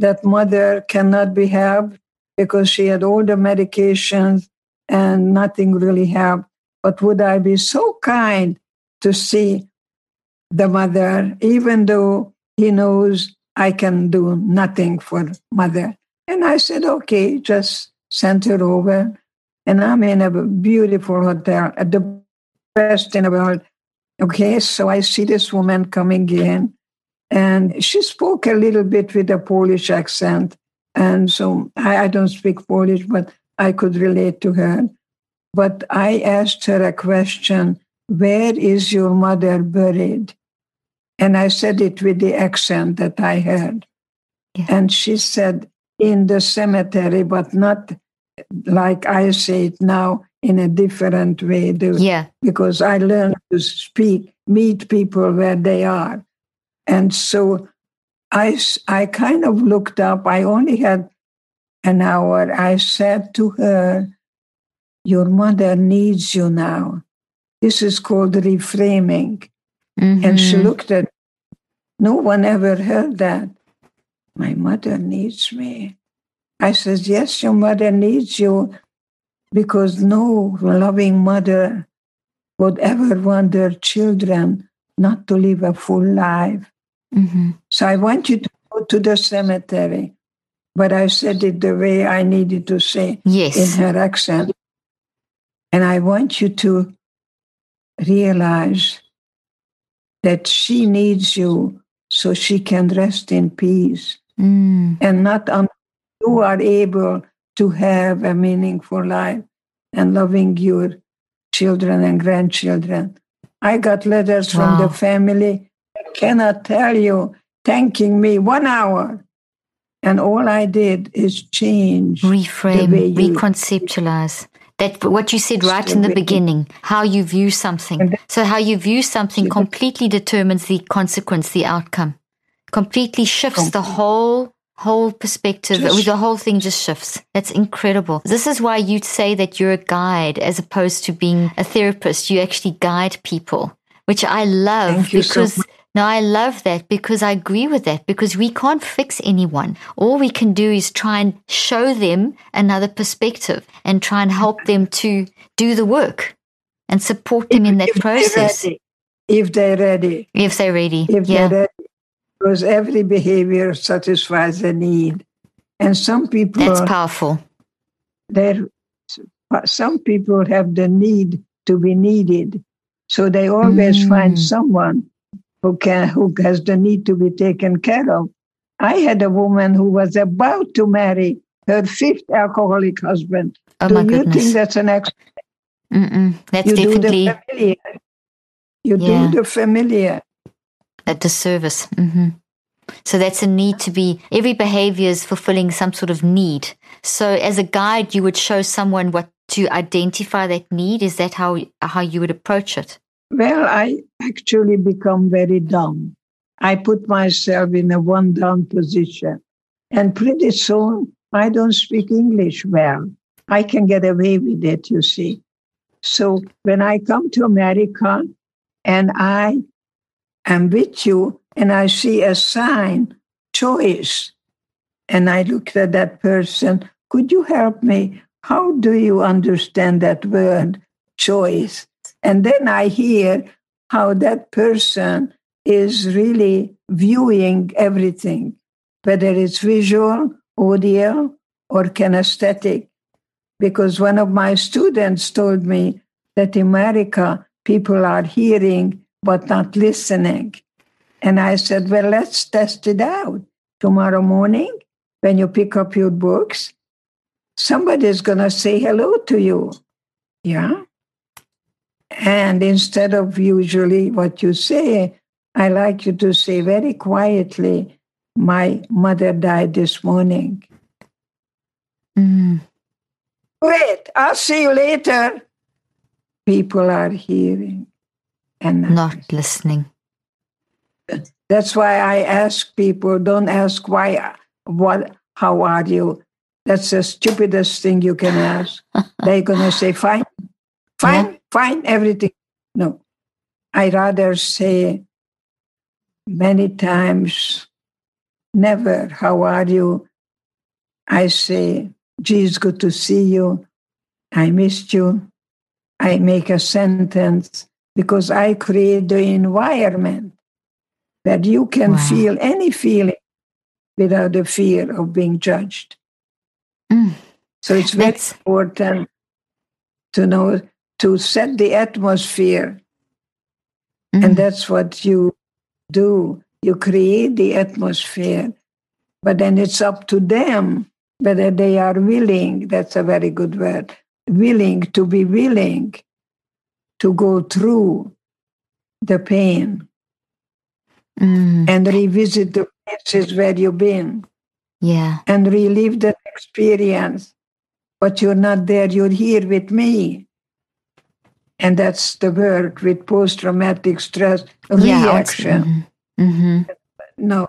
Speaker 3: that mother cannot be helped because she had all the medications and nothing really helped. But would I be so kind to see the mother, even though he knows I can do nothing for mother. And I said, okay, just send her over. And I'm in a beautiful hotel, at the best in the world. Okay, so I see this woman coming in, and she spoke a little bit with a Polish accent. And so I, I don't speak Polish, but I could relate to her. But I asked her a question Where is your mother buried? And I said it with the accent that I had. Yeah. And she said, in the cemetery, but not like I say it now in a different way.
Speaker 2: Yeah.
Speaker 3: Because I learned to speak, meet people where they are. And so I, I kind of looked up. I only had an hour. I said to her, Your mother needs you now. This is called reframing. Mm-hmm. And she mm-hmm. looked at no one ever heard that. My mother needs me. I says, Yes, your mother needs you because no loving mother would ever want their children not to live a full life. Mm-hmm. So I want you to go to the cemetery. But I said it the way I needed to say
Speaker 2: yes.
Speaker 3: in her accent. And I want you to realize that she needs you so she can rest in peace mm. and not until you are able to have a meaningful life and loving your children and grandchildren. I got letters wow. from the family. I cannot tell you, thanking me one hour. And all I did is change,
Speaker 2: reframe, reconceptualize. That what you said right in the beginning, how you view something. So how you view something completely determines the consequence, the outcome. Completely shifts the whole whole perspective. The whole thing just shifts. That's incredible. This is why you'd say that you're a guide as opposed to being a therapist. You actually guide people which i love because so no, I love that because I agree with that because we can't fix anyone. All we can do is try and show them another perspective and try and help them to do the work and support them
Speaker 3: if,
Speaker 2: in that
Speaker 3: if
Speaker 2: process.
Speaker 3: They're if they're ready.
Speaker 2: If they're ready.
Speaker 3: If
Speaker 2: yeah.
Speaker 3: they're ready. Because every behavior satisfies a need. And some people.
Speaker 2: That's powerful.
Speaker 3: There, some people have the need to be needed. So they always mm. find someone who can who has the need to be taken care of. I had a woman who was about to marry her fifth alcoholic husband.
Speaker 2: Oh
Speaker 3: do
Speaker 2: my
Speaker 3: you
Speaker 2: goodness.
Speaker 3: think that's an
Speaker 2: accident? That's
Speaker 3: you
Speaker 2: definitely.
Speaker 3: Do the familiar. You yeah. do the familiar.
Speaker 2: A disservice. Mm-hmm. So that's a need to be, every behavior is fulfilling some sort of need. So as a guide, you would show someone what to identify that need. Is that how, how you would approach it?
Speaker 3: Well, I actually become very dumb. I put myself in a one down position. And pretty soon, I don't speak English well. I can get away with it, you see. So when I come to America and I am with you and I see a sign, choice, and I look at that person, could you help me? How do you understand that word, choice? And then I hear how that person is really viewing everything, whether it's visual, audio, or kinesthetic. Because one of my students told me that in America, people are hearing but not listening. And I said, well, let's test it out. Tomorrow morning, when you pick up your books, somebody's going to say hello to you. Yeah. And instead of usually what you say, I like you to say very quietly, My mother died this morning. Mm. Wait, I'll see you later. People are hearing and
Speaker 2: not, not listening.
Speaker 3: That's why I ask people don't ask why, what, how are you? That's the stupidest thing you can ask. <laughs> They're going to say, fine, fine, yeah. Fine, everything. No, I rather say many times, never, how are you? I say, geez, good to see you. I missed you. I make a sentence because I create the environment that you can wow. feel any feeling without the fear of being judged. Mm. So it's very That's... important to know to set the atmosphere. Mm-hmm. And that's what you do. You create the atmosphere, but then it's up to them whether they are willing. That's a very good word. Willing to be willing to go through the pain mm. and revisit the places where you've been.
Speaker 2: Yeah.
Speaker 3: And relive that experience but you're not there. You're here with me. And that's the word with post traumatic stress reaction.
Speaker 2: Yeah, mm-hmm.
Speaker 3: No,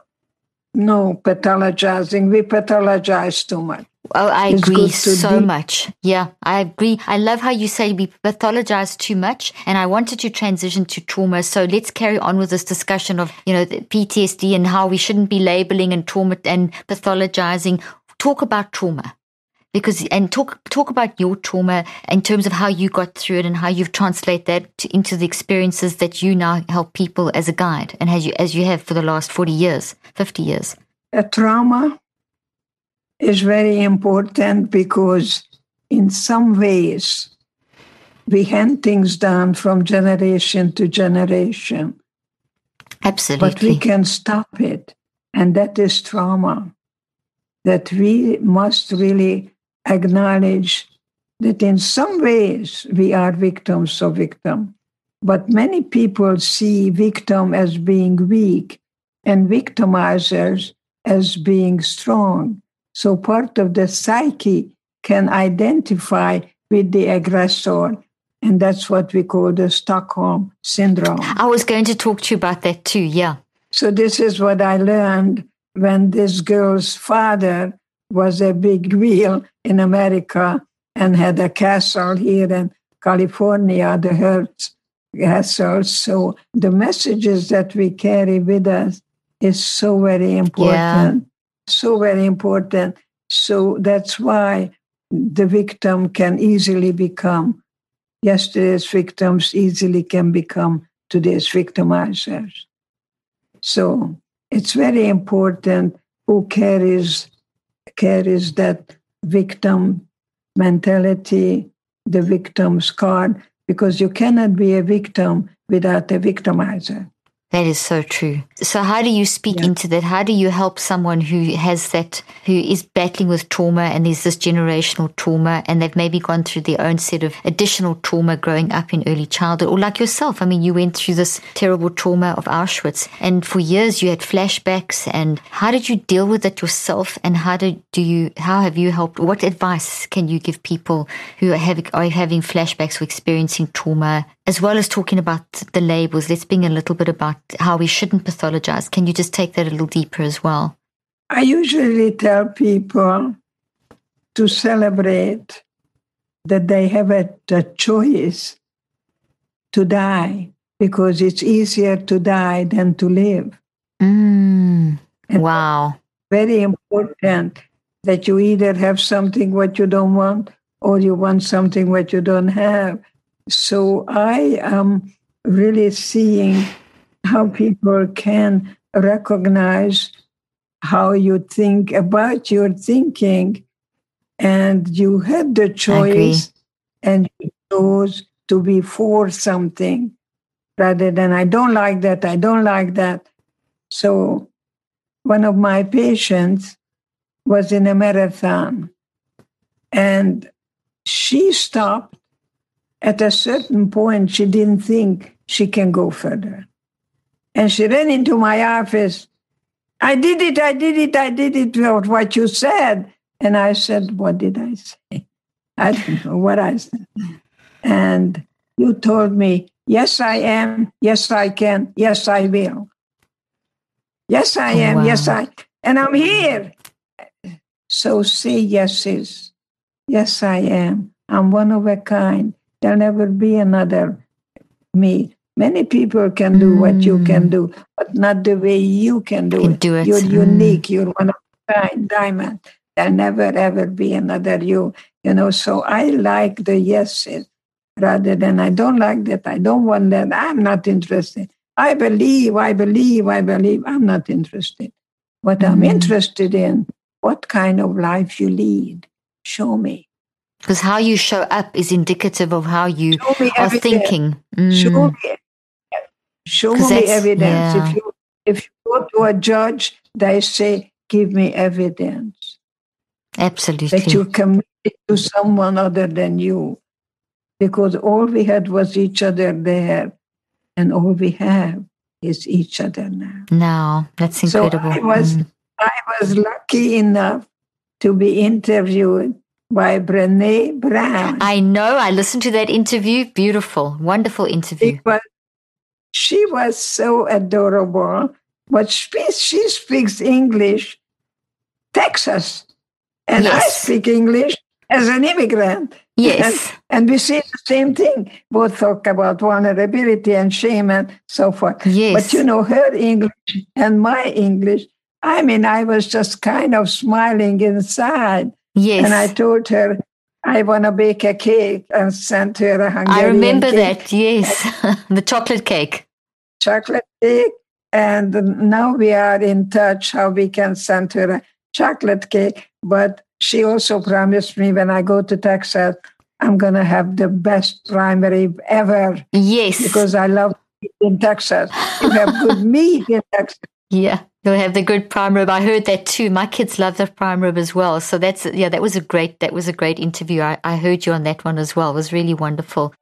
Speaker 3: no pathologizing. We pathologize too much.
Speaker 2: Oh, I it's agree so be- much. Yeah, I agree. I love how you say we pathologize too much. And I wanted to transition to trauma. So let's carry on with this discussion of, you know, PTSD and how we shouldn't be labeling and trauma and pathologizing. Talk about trauma because and talk talk about your trauma in terms of how you got through it and how you've translated that to, into the experiences that you now help people as a guide and as you as you have for the last 40 years 50 years.
Speaker 3: A trauma is very important because in some ways we hand things down from generation to generation.
Speaker 2: Absolutely.
Speaker 3: But we can stop it. And that is trauma that we must really acknowledge that in some ways we are victims of victim. But many people see victim as being weak and victimizers as being strong. So part of the psyche can identify with the aggressor. And that's what we call the Stockholm syndrome.
Speaker 2: I was going to talk to you about that too, yeah.
Speaker 3: So this is what I learned when this girl's father was a big deal in America and had a castle here in California, the Hearst Castle. So the messages that we carry with us is so very important. Yeah. So very important. So that's why the victim can easily become yesterday's victims easily can become today's victimizers. So it's very important who carries carries that victim mentality, the victim's card, because you cannot be a victim without a victimizer.
Speaker 2: That is so true. So, how do you speak yeah. into that? How do you help someone who has that, who is battling with trauma and there's this generational trauma and they've maybe gone through their own set of additional trauma growing up in early childhood? Or like yourself, I mean, you went through this terrible trauma of Auschwitz and for years you had flashbacks. And how did you deal with it yourself? And how did do you, how have you helped? What advice can you give people who are, having, are having flashbacks or experiencing trauma as well as talking about the labels, let's bring a little bit about how we shouldn't pathologize. Can you just take that a little deeper as well?
Speaker 3: I usually tell people to celebrate that they have a, a choice to die because it's easier to die than to live.
Speaker 2: Mm, wow.
Speaker 3: Very important that you either have something what you don't want or you want something what you don't have so I am really seeing how people can recognize how you think about your thinking and you had the choice and you chose to be for something rather than I don't like that, I don't like that. So one of my patients was in a marathon and she stopped at a certain point, she didn't think she can go further. And she ran into my office. I did it, I did it, I did it, what you said. And I said, What did I say? I don't know what I said. And you told me, Yes, I am. Yes, I can. Yes, I will. Yes, I oh, am. Oh, wow. Yes, I. And I'm here. So say yeses. Yes, I am. I'm one of a kind. There'll never be another me. Many people can do mm. what you can do, but not the way you can do,
Speaker 2: it. do it.
Speaker 3: You're mm. unique. You're one of a kind diamond. There'll never ever be another you. You know, so I like the yeses rather than I don't like that. I don't want that. I'm not interested. I believe, I believe, I believe. I'm not interested. What mm. I'm interested in, what kind of life you lead. Show me.
Speaker 2: Because how you show up is indicative of how you are thinking.
Speaker 3: Mm. Show me, show me evidence. Yeah. If you if you go to a judge, they say, "Give me evidence."
Speaker 2: Absolutely.
Speaker 3: That you committed to someone other than you, because all we had was each other there, and all we have is each other now.
Speaker 2: Now, that's incredible.
Speaker 3: So I was mm. I was lucky enough to be interviewed by Brene Brown.
Speaker 2: I know. I listened to that interview. Beautiful, wonderful interview.
Speaker 3: Was, she was so adorable. But she, she speaks English, Texas, and yes. I speak English as an immigrant.
Speaker 2: Yes.
Speaker 3: And, and, we see the same thing. Both talk about vulnerability and shame and so forth.
Speaker 2: Yes.
Speaker 3: But you know, her English and my English, I mean, I was just kind of smiling inside.
Speaker 2: Yes.
Speaker 3: And I told her, I want to bake a cake and send her a Hungarian cake.
Speaker 2: I remember
Speaker 3: cake.
Speaker 2: that, yes. <laughs> the chocolate cake.
Speaker 3: Chocolate cake. And now we are in touch how we can send her a chocolate cake. But she also promised me when I go to Texas, I'm going to have the best primary ever.
Speaker 2: Yes.
Speaker 3: Because I love in Texas. You have good meat in Texas. <laughs>
Speaker 2: Yeah, you'll have the good prime rib. I heard that too. My kids love the prime rib as well. So that's yeah, that was a great that was a great interview. I, I heard you on that one as well. It was really wonderful.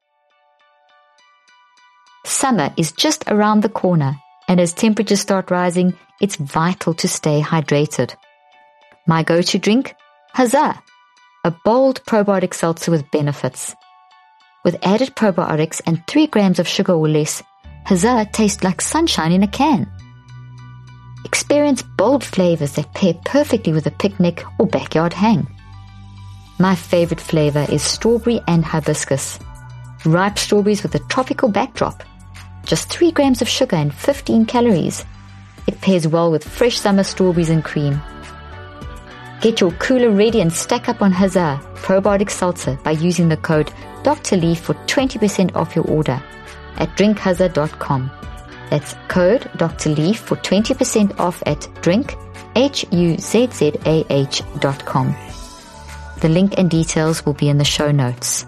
Speaker 2: Summer is just around the corner, and as temperatures start rising, it's vital to stay hydrated. My go-to drink Huzzah! A bold probiotic seltzer with benefits. With added probiotics and 3 grams of sugar or less, Huzzah tastes like sunshine in a can. Experience bold flavors that pair perfectly with a picnic or backyard hang. My favorite flavor is strawberry and hibiscus. Ripe strawberries with a tropical backdrop. Just 3 grams of sugar and 15 calories. It pairs well with fresh summer strawberries and cream. Get your cooler ready and stack up on Huzzah Probiotic Seltzer by using the code Dr. Leaf for 20% off your order at drinkhuzzah.com. That's code Dr. Leaf for 20% off at drink, H-U-Z-Z-A-H dot com. The link and details will be in the show notes.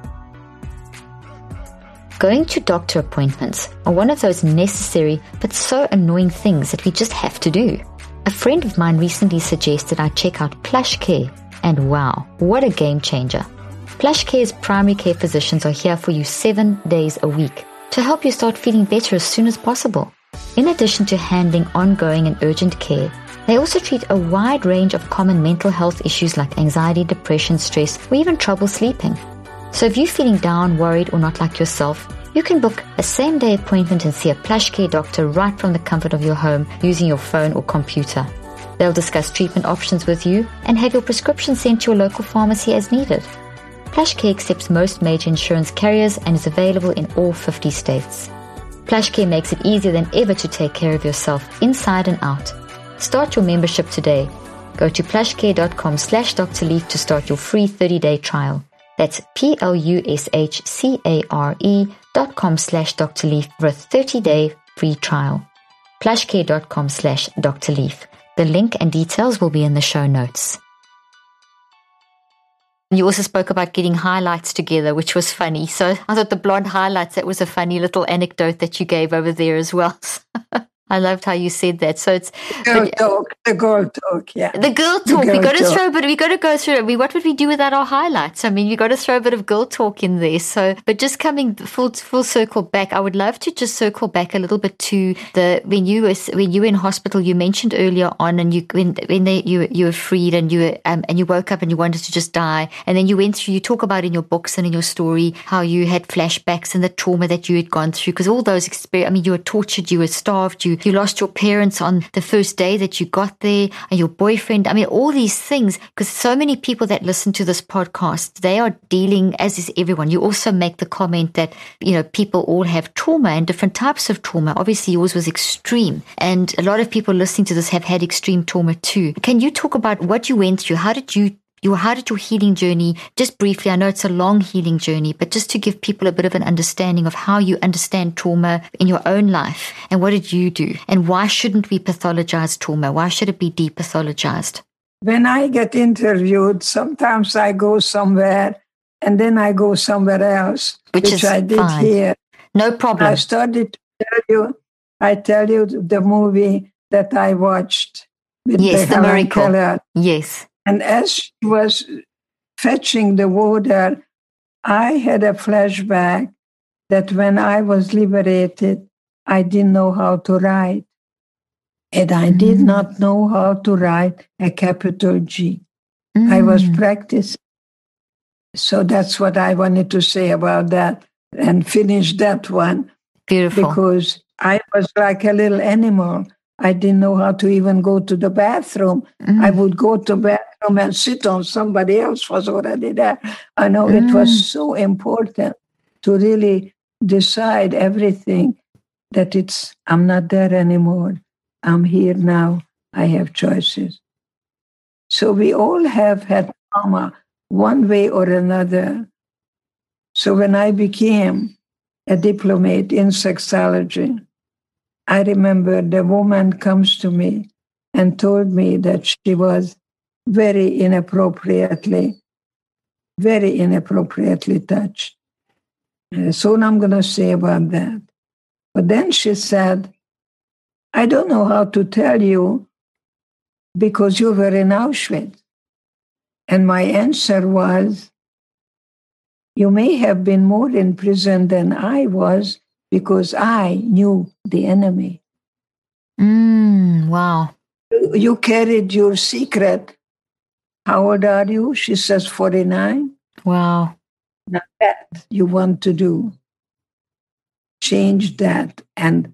Speaker 2: Going to doctor appointments are one of those necessary but so annoying things that we just have to do. A friend of mine recently suggested I check out PlushCare, and wow, what a game changer. PlushCare's primary care physicians are here for you seven days a week to help you start feeling better as soon as possible. In addition to handling ongoing and urgent care, they also treat a wide range of common mental health issues like anxiety, depression, stress, or even trouble sleeping. So if you're feeling down, worried, or not like yourself, you can book a same day appointment and see a PlushCare doctor right from the comfort of your home using your phone or computer. They'll discuss treatment options with you and have your prescription sent to your local pharmacy as needed. PlushCare accepts most major insurance carriers and is available in all 50 states. PlushCare makes it easier than ever to take care of yourself inside and out. Start your membership today. Go to plushcare.com slash Dr. Leaf to start your free 30-day trial. That's P-L-U-S-H-C-A-R-E dot com slash Dr. Leaf for a 30-day free trial. Plushcare.com slash Dr. Leaf. The link and details will be in the show notes. You also spoke about getting highlights together, which was funny. So I thought the blonde highlights, that was a funny little anecdote that you gave over there as well. <laughs> I loved how you said that. So it's
Speaker 3: girl but, talk, the girl talk, yeah.
Speaker 2: The girl talk. The girl we got to throw, but we got to go through it. We, what would we do without our highlights? I mean, you got to throw a bit of girl talk in there. So, but just coming full full circle back, I would love to just circle back a little bit to the when you was when you were in hospital. You mentioned earlier on, and you when when they, you you were freed and you were, um, and you woke up and you wanted to just die, and then you went through. You talk about in your books and in your story how you had flashbacks and the trauma that you had gone through because all those experiences. I mean, you were tortured, you were starved, you you lost your parents on the first day that you got there, and your boyfriend. I mean, all these things, because so many people that listen to this podcast, they are dealing, as is everyone. You also make the comment that, you know, people all have trauma and different types of trauma. Obviously, yours was extreme. And a lot of people listening to this have had extreme trauma too. Can you talk about what you went through? How did you your how did your healing journey just briefly i know it's a long healing journey but just to give people a bit of an understanding of how you understand trauma in your own life and what did you do and why shouldn't we pathologize trauma? Why should it be depathologized?
Speaker 3: When i get interviewed sometimes i go somewhere and then i go somewhere else
Speaker 2: which, which i did fine. here. No problem.
Speaker 3: i started to tell you i tell you the movie that i watched
Speaker 2: yes the, miracle. Keller. yes
Speaker 3: and as she was fetching the water, I had a flashback that when I was liberated, I didn't know how to write. And I mm. did not know how to write a capital G. Mm. I was mm. practicing. So that's what I wanted to say about that and finish that one.
Speaker 2: Beautiful.
Speaker 3: Because I was like a little animal. I didn't know how to even go to the bathroom. Mm. I would go to bathroom and sit on somebody else was already there. I know mm. it was mm. so important to really decide everything that it's I'm not there anymore. I'm here now. I have choices. So we all have had trauma one way or another. So when I became a diplomate in sexology, I remember the woman comes to me and told me that she was very inappropriately, very inappropriately touched. Uh, so I'm going to say about that. But then she said, I don't know how to tell you because you were in Auschwitz. And my answer was, You may have been more in prison than I was because I knew the enemy.
Speaker 2: Mm, wow.
Speaker 3: You carried your secret. How old are you? She says 49.
Speaker 2: Wow.
Speaker 3: Now that you want to do. Change that. And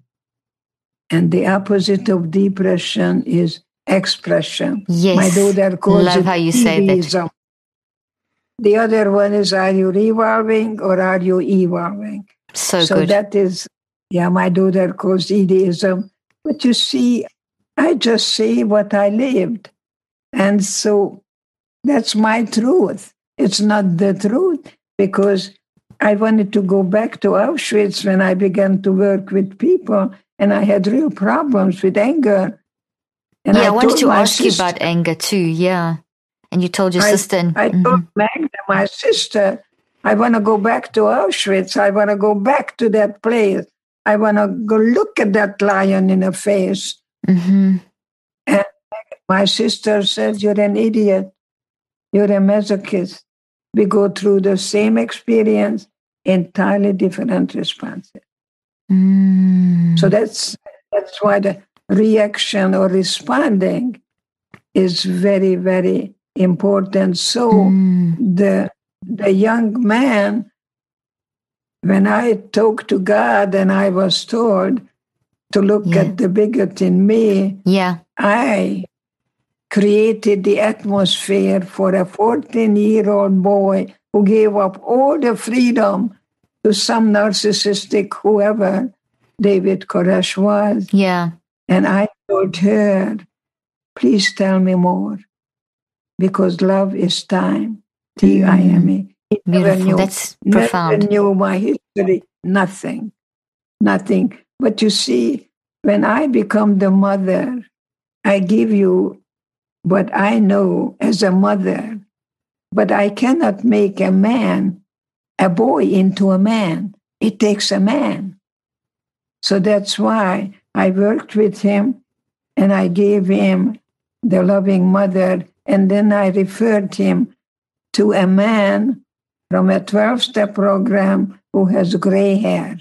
Speaker 3: and the opposite of depression is expression.
Speaker 2: Yes.
Speaker 3: My daughter calls
Speaker 2: Love
Speaker 3: it
Speaker 2: how you say that.
Speaker 3: The other one is are you revolving or are you evolving?
Speaker 2: So,
Speaker 3: so
Speaker 2: good.
Speaker 3: that is, yeah, my daughter calls Edism. But you see, I just say what I lived. And so that's my truth. It's not the truth because I wanted to go back to Auschwitz when I began to work with people and I had real problems with anger
Speaker 2: and yeah, I, I wanted to ask sister, you about anger too. Yeah. And you told your
Speaker 3: I,
Speaker 2: sister. And,
Speaker 3: I mm-hmm. told Magda, my sister, I want to go back to Auschwitz. I want to go back to that place. I want to go look at that lion in the face.
Speaker 2: Mm-hmm.
Speaker 3: And my sister said, You're an idiot. You're a masochist. We go through the same experience, entirely different responses.
Speaker 2: Mm.
Speaker 3: So that's that's why the reaction or responding is very, very important. So mm. the the young man, when I talked to God and I was told to look yeah. at the bigot in me,
Speaker 2: yeah,
Speaker 3: I created the atmosphere for a 14 year old boy who gave up all the freedom to some narcissistic whoever David Koresh was.
Speaker 2: Yeah.
Speaker 3: And I told her, please tell me more because love is time. T I M E. Mm.
Speaker 2: Never knew, That's profound.
Speaker 3: Never knew my history. Nothing. Nothing. But you see, when I become the mother, I give you what I know as a mother, but I cannot make a man, a boy into a man. It takes a man. So that's why I worked with him and I gave him the loving mother. And then I referred him to a man from a 12 step program who has gray hair.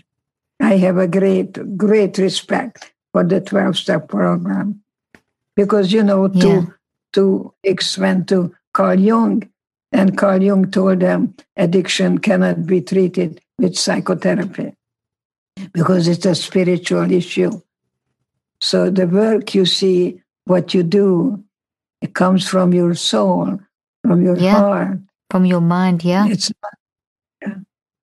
Speaker 3: I have a great, great respect for the 12 step program because, you know, to, yeah. To went to Carl Jung, and Carl Jung told them addiction cannot be treated with psychotherapy because it's a spiritual issue. So the work you see, what you do, it comes from your soul, from your
Speaker 2: yeah.
Speaker 3: heart,
Speaker 2: from your mind. Yeah,
Speaker 3: it's yeah.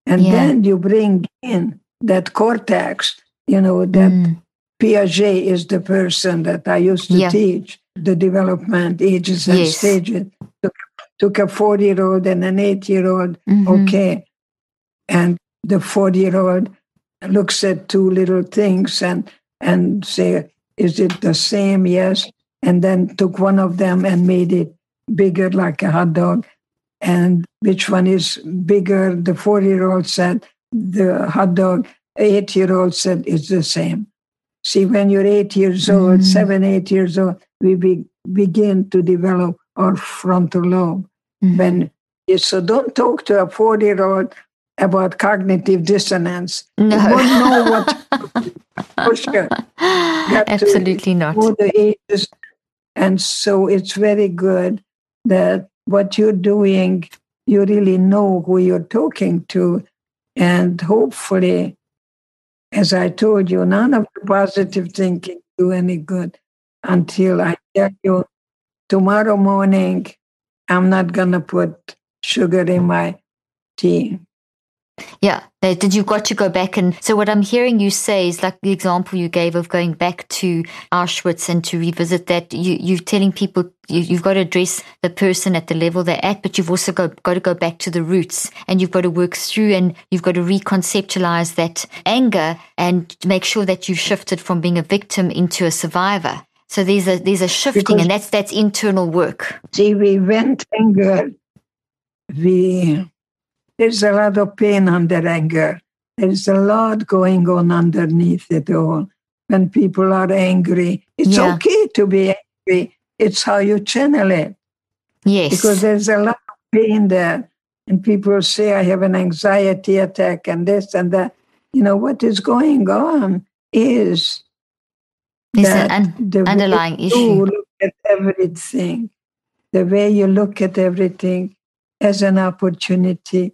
Speaker 3: and yeah. then you bring in that cortex. You know that mm. Piaget is the person that I used to yeah. teach the development ages and yes. stages. Took, took a four-year-old and an eight-year-old. Mm-hmm. Okay, and the four-year-old looks at two little things and and say, is it the same? Yes. And then took one of them and made it bigger like a hot dog. And which one is bigger? The four year old said, the hot dog. Eight year old said, it's the same. See, when you're eight years old, mm. seven, eight years old, we be, begin to develop our frontal lobe. Mm. When so don't talk to a four year old about cognitive dissonance.
Speaker 2: No.
Speaker 3: You won't know what <laughs> for sure.
Speaker 2: Absolutely not.
Speaker 3: The ages. And so it's very good that what you're doing you really know who you're talking to. And hopefully, as I told you, none of the positive thinking do any good until I tell you tomorrow morning I'm not gonna put sugar in my tea.
Speaker 2: Yeah, did you got to go back and so what I'm hearing you say is like the example you gave of going back to Auschwitz and to revisit that. You you're telling people you, have got to address the person at the level they're at, but you've also got, got to go back to the roots and you've got to work through and you've got to reconceptualize that anger and make sure that you've shifted from being a victim into a survivor. So there's a there's a shifting, because, and that's that's internal work.
Speaker 3: See, we went anger. We there's a lot of pain under anger. There's a lot going on underneath it all. When people are angry, it's yeah. okay to be angry. It's how you channel it.
Speaker 2: Yes.
Speaker 3: Because there's a lot of pain there. And people say, I have an anxiety attack and this and that. You know, what is going on is
Speaker 2: it's that an the underlying issue.
Speaker 3: Look at everything, the way you look at everything as an opportunity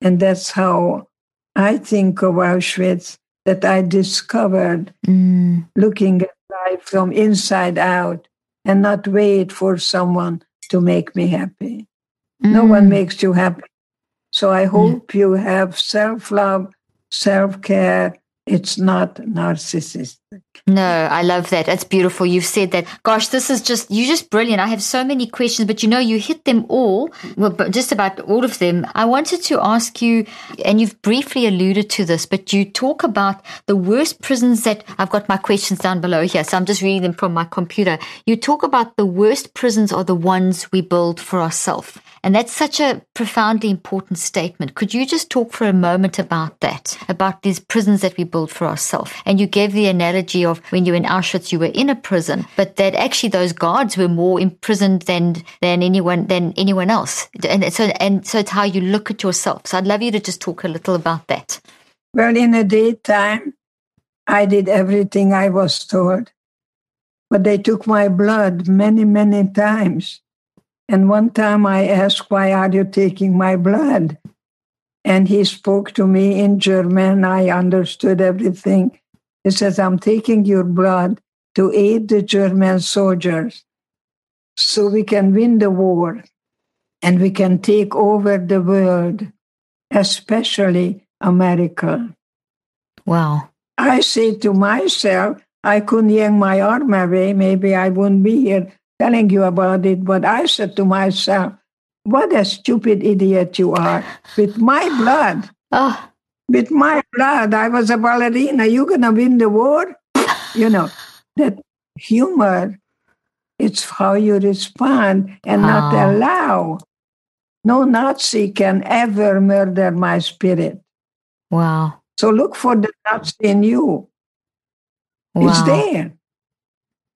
Speaker 3: and that's how I think of Auschwitz, that I discovered mm. looking at life from inside out and not wait for someone to make me happy. Mm. No one mm. makes you happy. So I hope mm. you have self love, self care, it's not narcissistic.
Speaker 2: No, I love that. That's beautiful. You've said that. Gosh, this is just, you're just brilliant. I have so many questions, but you know, you hit them all, well, just about all of them. I wanted to ask you, and you've briefly alluded to this, but you talk about the worst prisons that I've got my questions down below here. So I'm just reading them from my computer. You talk about the worst prisons are the ones we build for ourselves. And that's such a profoundly important statement. Could you just talk for a moment about that, about these prisons that we build for ourselves? And you gave the analogy of when you were in Auschwitz, you were in a prison, but that actually those guards were more imprisoned than than anyone than anyone else. And so and so it's how you look at yourself. So I'd love you to just talk a little about that.
Speaker 3: Well, in the daytime, I did everything I was told, but they took my blood many, many times. And one time I asked, Why are you taking my blood? And he spoke to me in German. I understood everything. He says, I'm taking your blood to aid the German soldiers so we can win the war and we can take over the world, especially America.
Speaker 2: Wow.
Speaker 3: I say to myself, I couldn't yank my arm away. Maybe I wouldn't be here telling you about it, but I said to myself, what a stupid idiot you are. With my blood, oh. with my blood, I was a ballerina. You gonna win the war? you know, that humor, it's how you respond and oh. not allow. No Nazi can ever murder my spirit.
Speaker 2: Wow.
Speaker 3: So look for the Nazi in you. Wow. It's there.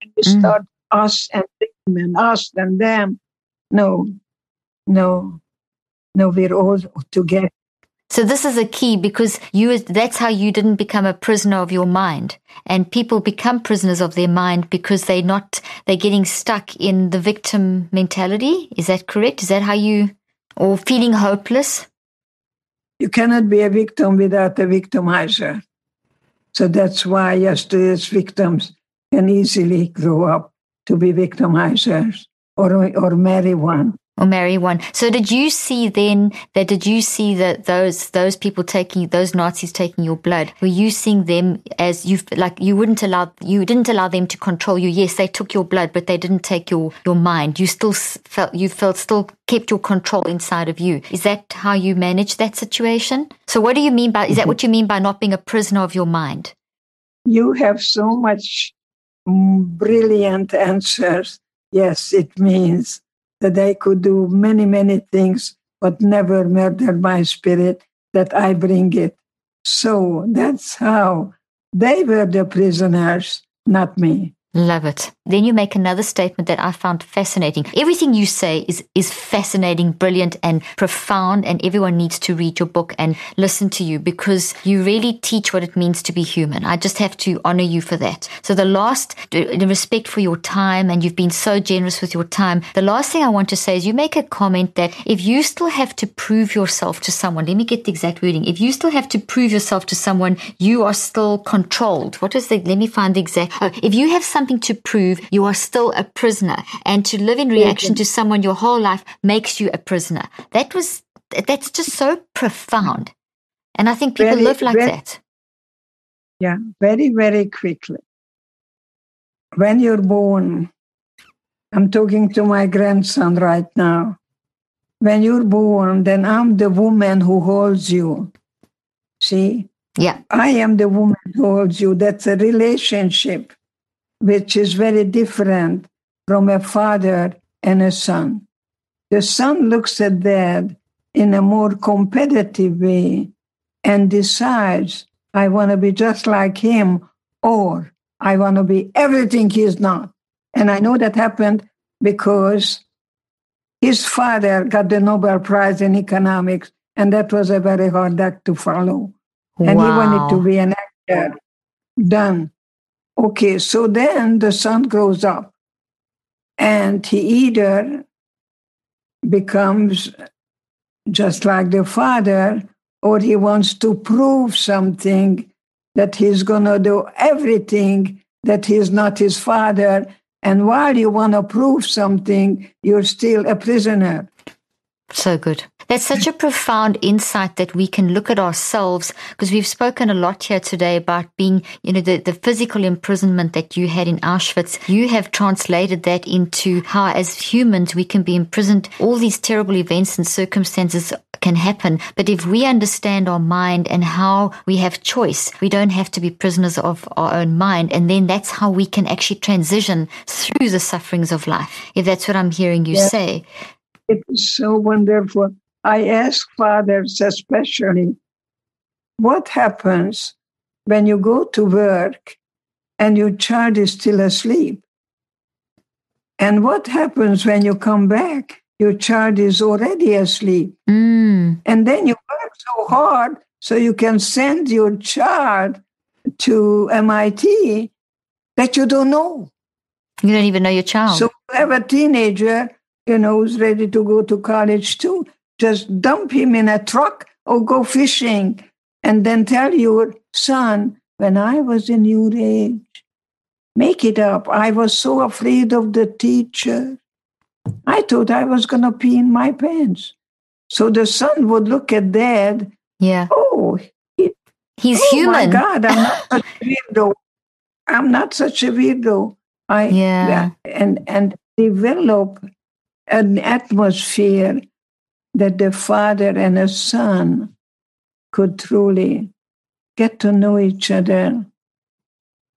Speaker 3: And you mm. start us and and us and them. No, no, no, we're all together.
Speaker 2: So this is a key because you that's how you didn't become a prisoner of your mind. And people become prisoners of their mind because they're not they're getting stuck in the victim mentality. Is that correct? Is that how you or feeling hopeless?
Speaker 3: You cannot be a victim without a victimizer. So that's why yesterday's victims can easily grow up to be victimizers or, or marry one
Speaker 2: or marry one. So did you see then that did you see that those those people taking those Nazis taking your blood? Were you seeing them as you like you wouldn't allow you didn't allow them to control you? Yes, they took your blood, but they didn't take your your mind. You still felt you felt still kept your control inside of you. Is that how you manage that situation? So what do you mean by is that mm-hmm. what you mean by not being a prisoner of your mind?
Speaker 3: You have so much brilliant answers. Yes, it means that I could do many, many things, but never murder my spirit, that I bring it. So that's how they were the prisoners, not me.
Speaker 2: Love it. Then you make another statement that I found fascinating. Everything you say is, is fascinating, brilliant, and profound, and everyone needs to read your book and listen to you because you really teach what it means to be human. I just have to honor you for that. So, the last, in respect for your time, and you've been so generous with your time, the last thing I want to say is you make a comment that if you still have to prove yourself to someone, let me get the exact wording. If you still have to prove yourself to someone, you are still controlled. What is the, let me find the exact, oh, if you have something to prove, you are still a prisoner. And to live in reaction to someone your whole life makes you a prisoner. That was, that's just so profound. And I think people
Speaker 3: Very-
Speaker 2: live like
Speaker 3: very-
Speaker 2: that.
Speaker 3: Yeah, very, very quickly. When you're born, I'm talking to my grandson right now. When you're born, then I'm the woman who holds you. See,
Speaker 2: Yeah.
Speaker 3: I am the woman who holds you. That's a relationship which is very different from a father and a son. The son looks at dad in a more competitive way and decides, I want to be just like him, or I want to be everything he's not. And I know that happened because his father got the Nobel Prize in economics, and that was a very hard act to follow and he wanted to be an actor. Done. Okay, so then the son grows up and he either becomes just like the father or he wants to prove something that he's going to do everything that he's not his father. And while you want to prove something, you're still a prisoner.
Speaker 2: So good. That's such a profound insight that we can look at ourselves because we've spoken a lot here today about being, you know, the, the physical imprisonment that you had in Auschwitz. You have translated that into how, as humans, we can be imprisoned. All these terrible events and circumstances can happen. But if we understand our mind and how we have choice, we don't have to be prisoners of our own mind. And then that's how we can actually transition through the sufferings of life. If that's what I'm hearing you
Speaker 3: Yeah.
Speaker 2: say.
Speaker 3: It is so wonderful. I ask fathers, especially, what happens when you go to work and your child is still asleep? And what happens when you come back? Your child is already asleep.
Speaker 2: Mm.
Speaker 3: And then you work so hard so you can send your child to MIT that you don't know.
Speaker 2: You don't even know your child.
Speaker 3: So you have a teenager, you know, who's ready to go to college too. Just dump him in a truck or go fishing and then tell your son, when I was in your age, make it up. I was so afraid of the teacher. I thought I was going to pee in my pants. So the son would look at dad,
Speaker 2: yeah.
Speaker 3: oh,
Speaker 2: He's
Speaker 3: oh
Speaker 2: human.
Speaker 3: my God, I'm not <laughs> such a weirdo. I'm not such a weirdo. I
Speaker 2: Yeah.
Speaker 3: and and develop an atmosphere that the father and a son could truly get to know each other.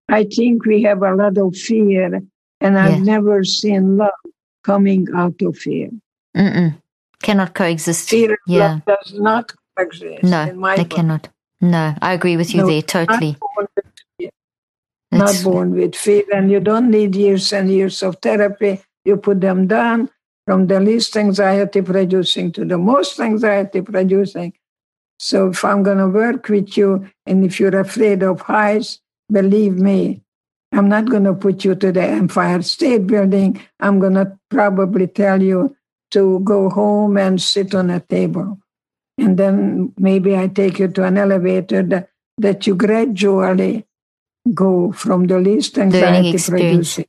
Speaker 3: I think we have a lot of fear, and I've
Speaker 2: Yeah.
Speaker 3: never seen love coming out of fear.
Speaker 2: Mm-mm. Cannot coexist.
Speaker 3: Fear
Speaker 2: Yeah.
Speaker 3: does not coexist.
Speaker 2: No, they
Speaker 3: book.
Speaker 2: cannot. No, I agree with you
Speaker 3: No,
Speaker 2: there totally.
Speaker 3: born with fear. not born with fear, and you don't need years and years of therapy. You put them down from the least anxiety producing to the most anxiety producing. So if I'm going to work with you, and if you're afraid of heights, believe me, I'm not going to put you to the Empire State Building. I'm going to probably tell you to go home and sit on a table. And then maybe I take you to an elevator that, that you gradually go from the least anxiety producing.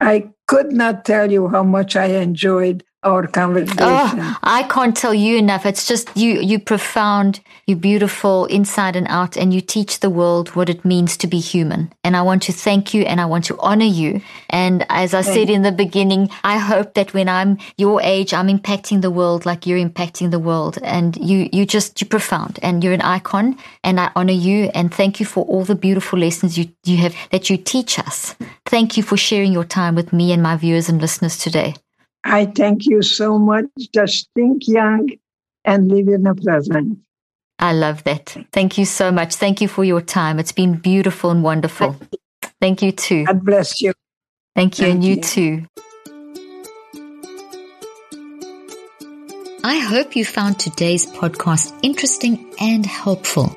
Speaker 3: I could not tell you how much I enjoyed our conversation.
Speaker 2: Oh, I can't tell you enough. It's just you, you profound, you beautiful inside and out, and you teach the world what it means to be human. And I want to thank you and I want to honor you. And as I said in the beginning, I hope that when I'm your age, I'm impacting the world like you're impacting the world. And you, you just, you're profound and you're an icon. And I honor you and thank you for all the beautiful lessons you, you have, that you teach us. Thank you for sharing your time with me and my viewers and listeners today.
Speaker 3: I thank you so much. Just think young and live in the present.
Speaker 2: I love that. Thank you so much. Thank you for your time. It's been beautiful and wonderful. Thank Thank you too.
Speaker 3: God bless you.
Speaker 2: Thank you,
Speaker 3: Thank
Speaker 2: and you,
Speaker 3: you.
Speaker 2: too. I hope you found today's podcast interesting and helpful.